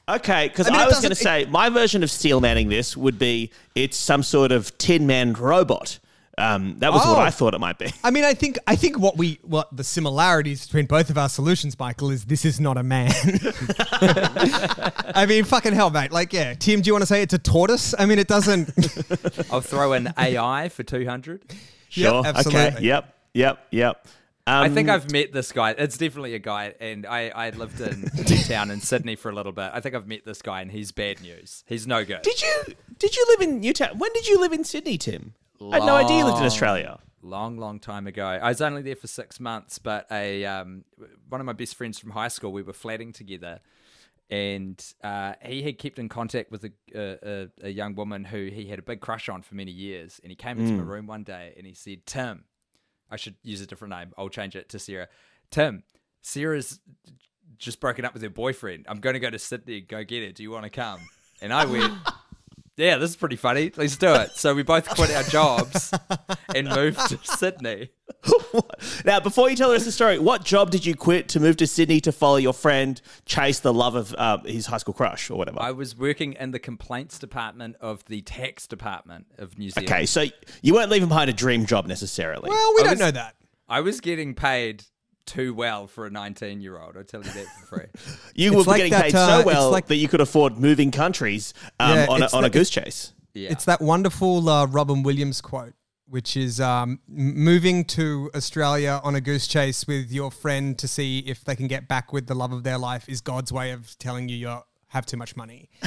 [SPEAKER 1] Okay, because
[SPEAKER 2] I
[SPEAKER 1] I,
[SPEAKER 2] mean, it
[SPEAKER 1] was going to say my version of steel manning this would be it's some sort of tin man robot. Um, that was what
[SPEAKER 2] Oh.
[SPEAKER 1] I thought it might be.
[SPEAKER 2] I mean, I think I think what we what the similarities between both of our solutions, Michael, is this is not a man. (laughs) I mean, fucking hell, mate. Like, yeah, Tim, do you want to say it's a tortoise? I mean, it doesn't.
[SPEAKER 3] I'll throw an AI for 200.
[SPEAKER 1] Sure. Okay.
[SPEAKER 2] absolutely.
[SPEAKER 1] Yep. Yep. Yep. Um,
[SPEAKER 3] I think I've met this guy. It's definitely a guy, and I, I lived in (laughs) Newtown in Sydney for a little bit. I think I've met this guy, and he's bad news. He's no good.
[SPEAKER 1] Did you did you live in Newtown? When did you live in Sydney, Tim? I had no idea you lived in Australia.
[SPEAKER 3] long, long time ago. I was only there for six months, but a um, one of my best friends from high school, we were flatting together, and uh, he had kept in contact with a, a, a, a young woman who he had a big crush on for many years. And he came into my room one day and he said, "Tim, I should use a different name. I'll change it to Sarah. Tim, Sarah's just broken up with her boyfriend. I'm going to go to Sydney, go get her. Do you want to come?" And I went. (laughs) Yeah, this is pretty funny. Let's do it. So we both quit our jobs and moved to (laughs) Sydney. (laughs)
[SPEAKER 1] now, before you tell us the story, what job did you quit to move to Sydney to follow your friend chase the love of uh, his high school crush or whatever?
[SPEAKER 3] I was working in the complaints department of the tax department of New Zealand.
[SPEAKER 1] okay, so you weren't leaving behind a dream job necessarily.
[SPEAKER 2] well, we
[SPEAKER 3] I
[SPEAKER 2] don't
[SPEAKER 3] was-
[SPEAKER 2] know that.
[SPEAKER 3] I was getting paid too well for a 19 year old. I'll tell you that for free. (laughs)
[SPEAKER 1] you
[SPEAKER 2] it's
[SPEAKER 1] were
[SPEAKER 2] like
[SPEAKER 1] getting
[SPEAKER 2] that,
[SPEAKER 1] paid
[SPEAKER 2] uh,
[SPEAKER 1] so well
[SPEAKER 2] like-
[SPEAKER 1] that you could afford moving countries um,
[SPEAKER 2] Yeah,
[SPEAKER 1] on, a,
[SPEAKER 2] it's
[SPEAKER 1] on a goose chase.
[SPEAKER 3] Yeah.
[SPEAKER 2] It's that wonderful uh, Robin Williams quote, which is um, moving to Australia on a goose chase with your friend to see if they can get back with the love of their life is God's way of telling you you have too much money. (laughs)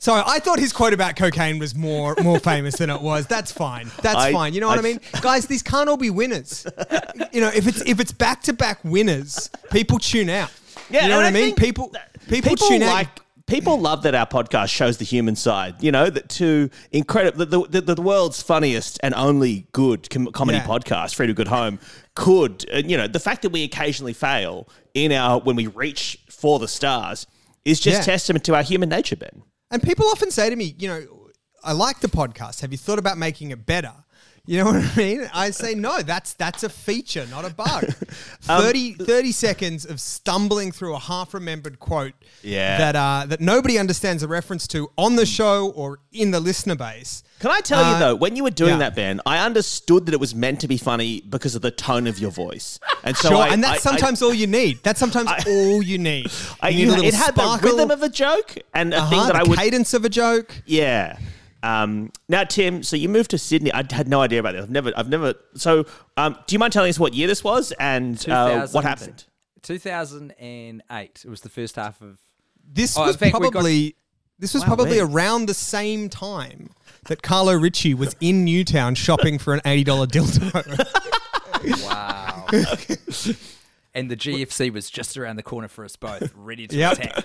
[SPEAKER 2] so I thought his quote about cocaine was more more famous than it was. That's fine. That's
[SPEAKER 1] I-
[SPEAKER 2] fine. You know what I,
[SPEAKER 1] I-
[SPEAKER 2] mean, guys? These can't all be winners. you know, if it's if it's back to back winners, people tune out.
[SPEAKER 1] Yeah,
[SPEAKER 2] you know what I, mean. People people,
[SPEAKER 1] people
[SPEAKER 2] tune
[SPEAKER 1] like
[SPEAKER 2] out.
[SPEAKER 1] People love that our podcast shows the human side. You know that to incredible the, the, the, the world's funniest and only good com- comedy
[SPEAKER 2] Yeah.
[SPEAKER 1] podcast, Free to Good Home, could uh, you know the fact that we occasionally fail in our when we reach for the stars is just
[SPEAKER 2] Yeah.
[SPEAKER 1] testament to our human nature, Ben.
[SPEAKER 2] And people often say to me, you know, I like the podcast. Have you thought about making it better? You know what I mean? I say no. That's that's a feature, not a bug. (laughs)
[SPEAKER 1] Um,
[SPEAKER 2] 30, 30 seconds of stumbling through a half-remembered quote
[SPEAKER 1] Yeah.
[SPEAKER 2] that uh, that nobody understands a reference to on the show or in the listener base.
[SPEAKER 1] Can I tell
[SPEAKER 2] Uh,
[SPEAKER 1] you though, when you were doing
[SPEAKER 2] yeah.
[SPEAKER 1] that, Ben, I understood that it was meant to be funny because of the tone of your voice, and so
[SPEAKER 2] Sure,
[SPEAKER 1] I,
[SPEAKER 2] and that's
[SPEAKER 1] I- I-
[SPEAKER 2] sometimes all you need. That's sometimes (laughs) all you need.
[SPEAKER 1] I,
[SPEAKER 2] You need
[SPEAKER 1] you-
[SPEAKER 2] a little
[SPEAKER 1] it had
[SPEAKER 2] sparkle,
[SPEAKER 1] the rhythm of a joke and a thing
[SPEAKER 2] uh-huh,
[SPEAKER 1] that I would.
[SPEAKER 2] cadence of a joke.
[SPEAKER 1] Yeah. Um, now, Tim, so you moved to Sydney. I had no idea about this. I've never, I've never. So, um, do you mind telling us what year this was and uh, what happened?
[SPEAKER 3] 2008. It was the first half of.
[SPEAKER 2] This
[SPEAKER 3] Oh,
[SPEAKER 2] was
[SPEAKER 3] fact, we got-
[SPEAKER 2] probably this was
[SPEAKER 1] Wow,
[SPEAKER 2] probably
[SPEAKER 1] wait.
[SPEAKER 2] around the same time that Carlo Ritchie was in Newtown shopping for an eighty dollar dildo. (laughs)
[SPEAKER 3] Wow. (laughs) and the GFC was just around the corner for us both, (laughs) ready to
[SPEAKER 2] Yep.
[SPEAKER 3] attack.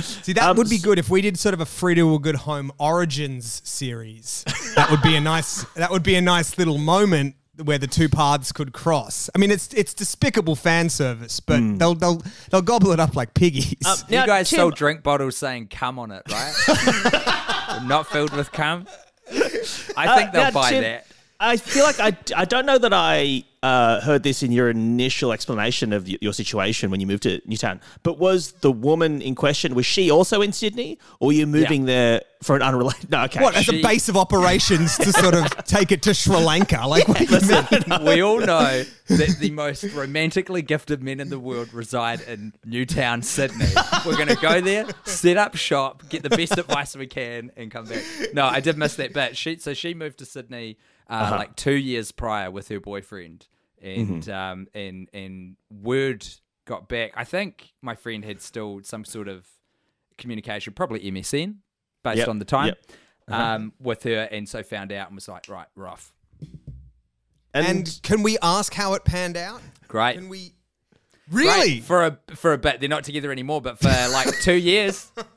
[SPEAKER 2] See, that
[SPEAKER 1] Um,
[SPEAKER 2] would be good if we did sort of a free to a good home origins series. That would be a nice. (laughs) That would be a nice little moment where the two paths could cross. I mean, it's it's despicable fan service, but they'll they'll they'll gobble it up like piggies.
[SPEAKER 1] Um,
[SPEAKER 3] You
[SPEAKER 1] Now,
[SPEAKER 3] guys
[SPEAKER 1] Tim-
[SPEAKER 3] sold drink bottles saying "cum" on it, right? (laughs) Not filled with cum. I think
[SPEAKER 1] Uh,
[SPEAKER 3] they'll
[SPEAKER 1] now,
[SPEAKER 3] buy
[SPEAKER 1] Tim,
[SPEAKER 3] that.
[SPEAKER 1] I feel like I, I don't know that I uh, heard this in your initial explanation of your situation when you moved to Newtown, but was the woman in question, was she also in Sydney or were you moving there for an unrelated? No, okay.
[SPEAKER 2] what as a base of operations to sort of (laughs) take it to Sri Lanka? Like, what do you mean? (laughs)
[SPEAKER 3] we all know that the most romantically gifted men in the world reside in Newtown, Sydney. We're going to go there, set up shop, get the best advice we can, and come back. No, I did miss that bit. She so she moved to Sydney uh, like two years prior with her boyfriend, and um, and and word got back. I think my friend had still some sort of communication, probably MSN, based
[SPEAKER 1] Yep,
[SPEAKER 3] on the time.
[SPEAKER 1] yep.
[SPEAKER 3] Um, with her, and so found out and was like, right, rough,
[SPEAKER 2] And can we ask how it panned out?
[SPEAKER 3] great.
[SPEAKER 2] Can we
[SPEAKER 3] Great.
[SPEAKER 2] really?
[SPEAKER 3] for a for a bit. They're not together anymore, but for like two years, (laughs)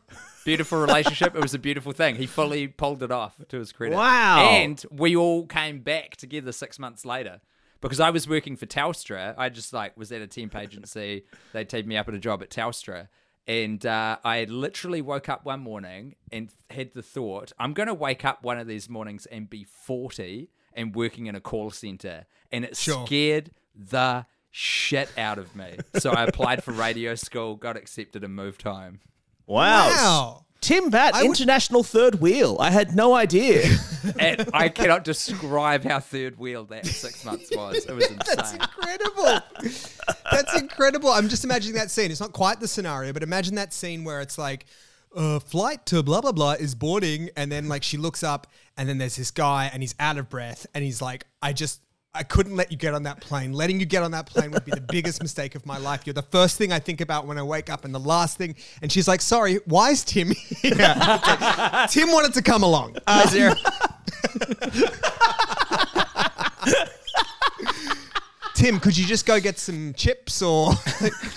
[SPEAKER 3] beautiful relationship. It was a beautiful thing. He fully pulled it off to his credit.
[SPEAKER 1] Wow.
[SPEAKER 3] And we all came back together six months later because I was working for Telstra. I just like was at a temp agency. They teed me up at a job at Telstra. And uh, I literally woke up one morning and had the thought, I'm going to wake up one of these mornings and be 40 and working in a call center. And it
[SPEAKER 2] Sure.
[SPEAKER 3] scared the shit out of me. So I applied for radio school, got accepted, and moved home.
[SPEAKER 1] Wow.
[SPEAKER 2] Wow.
[SPEAKER 1] Tim Batt,
[SPEAKER 2] I would-
[SPEAKER 1] international third wheel. I had no idea. (laughs) (laughs)
[SPEAKER 3] And I cannot describe how third wheel that six months was. It was (laughs)
[SPEAKER 2] That's
[SPEAKER 3] insane.
[SPEAKER 2] incredible. That's incredible. I'm just imagining that scene. It's not quite the scenario, but imagine that scene where it's like, uh, flight to blah blah blah is boarding, and then like she looks up, and then there's this guy, and he's out of breath, and he's like, I just. I couldn't let you get on that plane. Letting you get on that plane would be the biggest (laughs) mistake of my life. You're the first thing I think about when I wake up, and the last thing. And she's like, "Sorry, why is Tim (laughs) here?" Like, (laughs) Tim wanted to come along.
[SPEAKER 3] There-
[SPEAKER 2] Tim, could you just go get some chips or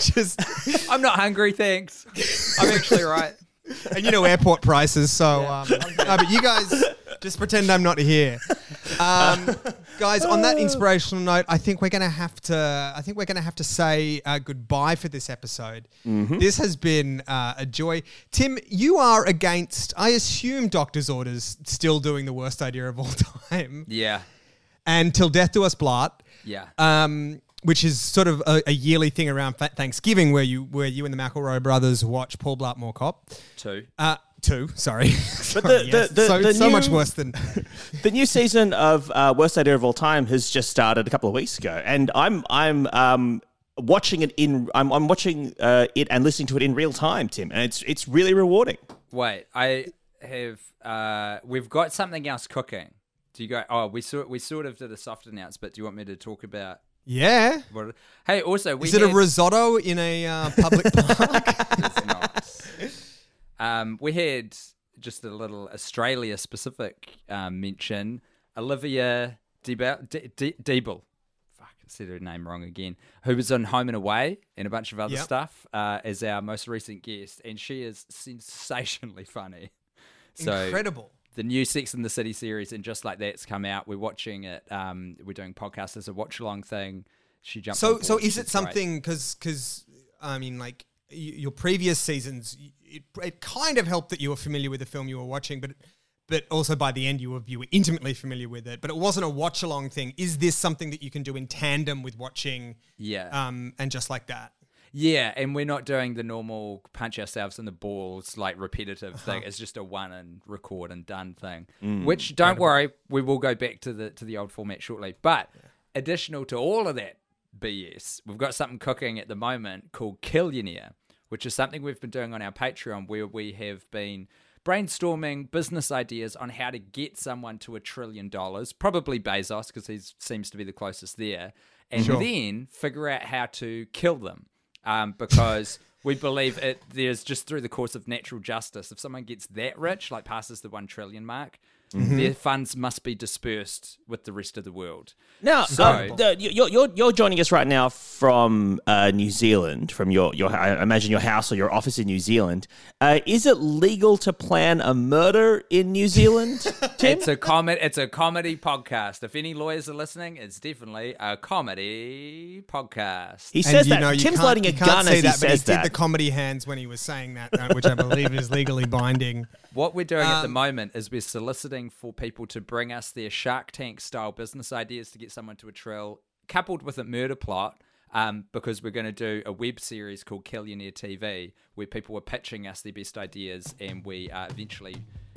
[SPEAKER 2] just
[SPEAKER 3] I'm not hungry, thanks. I'm actually right.
[SPEAKER 2] And you know airport prices. So, um, no, but you guys just pretend I'm not here. Um, guys, on that inspirational note, I think we're gonna have to. I think we're gonna have to say uh, goodbye for this episode. This has been uh, a joy. Tim, you are against. I assume doctor's orders still doing the worst idea of all (laughs) time,
[SPEAKER 3] Yeah.
[SPEAKER 2] and till death do us Blart.
[SPEAKER 3] Yeah.
[SPEAKER 2] um, which is sort of a, a yearly thing around fa- Thanksgiving, where you where you and the McElroy brothers watch Paul Blart Mall Cop.
[SPEAKER 3] Two.
[SPEAKER 2] Uh, two, sorry,
[SPEAKER 1] But (laughs)
[SPEAKER 2] Sorry,
[SPEAKER 1] the,
[SPEAKER 2] yes.
[SPEAKER 1] the, the,
[SPEAKER 2] so,
[SPEAKER 1] the
[SPEAKER 2] so
[SPEAKER 1] new,
[SPEAKER 2] much worse than (laughs) (laughs)
[SPEAKER 1] The new season of uh, Worst Idea of All Time has just started a couple of weeks ago, and I'm I'm um, watching it in I'm, I'm watching uh, it and listening to it in real time, Tim, and it's it's really rewarding.
[SPEAKER 3] Wait, I have. Uh, we've got something else cooking. Do you go? Oh, we sort we sort of did a soft announce, but do you want me to talk about
[SPEAKER 2] yeah.
[SPEAKER 3] what? Hey, also we
[SPEAKER 2] Is it a risotto in a uh, public (laughs) park?
[SPEAKER 3] It's not. Um, we had just a little Australia specific um, mention. Olivia Deeble, De- De- Deeble, fuck, I said her name wrong again, who was on Home and Away and a bunch of other
[SPEAKER 2] Yep.
[SPEAKER 3] stuff uh, as our most recent guest. And she is sensationally funny. So
[SPEAKER 2] Incredible.
[SPEAKER 3] The new Sex in the City series, and just like that's come out. We're watching it. Um, we're doing podcasts as a watch along thing. She jumped.
[SPEAKER 2] So, so is it something? Because, because I mean, like y- your previous seasons, it, it kind of helped that you were familiar with the film you were watching, but but also by the end you were you were intimately familiar with it. But it wasn't a watch along thing. Is this something that you can do in tandem with watching?
[SPEAKER 3] Yeah.
[SPEAKER 2] Um, and just like that.
[SPEAKER 3] Yeah, and we're not doing the normal punch ourselves in the balls like repetitive thing. (laughs) It's just a one and record and done thing.
[SPEAKER 2] Mm.
[SPEAKER 3] Which don't worry, we will go back to the to the old format shortly. But additional to all of that BS, we've got something cooking at the moment called Killionaire, which is something we've been doing on our Patreon where we have been brainstorming business ideas on how to get someone to a trillion dollars, probably Bezos because he seems to be the closest there, and then figure out how to kill them um, because we believe it. There's just through the course of natural justice, if someone gets that rich, like passes the one trillion mark, their funds must be dispersed with the rest of the world.
[SPEAKER 1] Now,
[SPEAKER 3] So-
[SPEAKER 1] uh, the- you're, you're, you're joining us right now from uh, New Zealand, from your, your, I imagine your house or your office in New Zealand. Uh, is it legal to plan a murder in New Zealand, (laughs) Tim?
[SPEAKER 3] It's a comedy. It's a comedy podcast. If any lawyers are listening, it's definitely a comedy podcast.
[SPEAKER 1] He says that.
[SPEAKER 2] you
[SPEAKER 1] Tim's
[SPEAKER 2] can't-
[SPEAKER 1] lighting a
[SPEAKER 2] you can't
[SPEAKER 1] gun
[SPEAKER 2] say
[SPEAKER 1] as he
[SPEAKER 2] that, but he
[SPEAKER 1] says
[SPEAKER 2] did
[SPEAKER 1] that.
[SPEAKER 2] the comedy hands when he was saying that, uh, which I believe is legally binding.
[SPEAKER 3] What we're doing at the
[SPEAKER 2] Um,
[SPEAKER 3] moment is we're soliciting for people to bring us their Shark Tank style business ideas to get someone to a trill, coupled with a murder plot. Um, because we're going to do a web series called Killionaire TV, where people are pitching us their best ideas, and we uh, eventually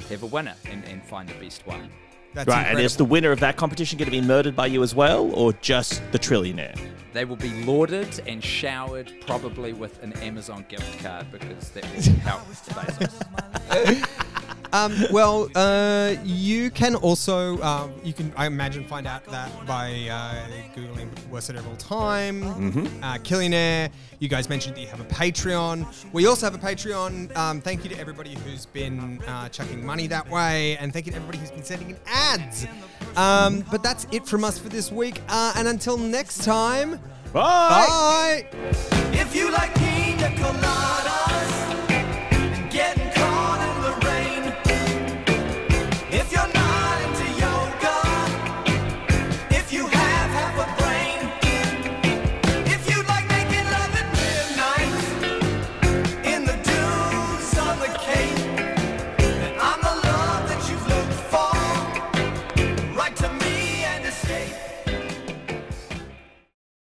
[SPEAKER 3] have a winner and, and find the best one.
[SPEAKER 2] That's
[SPEAKER 1] Right, and is the winner of that competition going to be murdered by you as well, or just the trillionaire?
[SPEAKER 3] They will be lauded and showered, probably with an Amazon gift card, because that will help (laughs) Bezos. (laughs)
[SPEAKER 2] Um, well, uh, you can also um, you can I imagine find out that by uh, googling worst at all time, uh, Killionaire. You guys mentioned that you have a Patreon. We also have a Patreon. Um, thank you to everybody who's been uh, chucking money that way, and thank you to everybody who's been sending in ads. Um, but that's it from us for this week. Uh, and until next time,
[SPEAKER 1] Bye.
[SPEAKER 2] bye.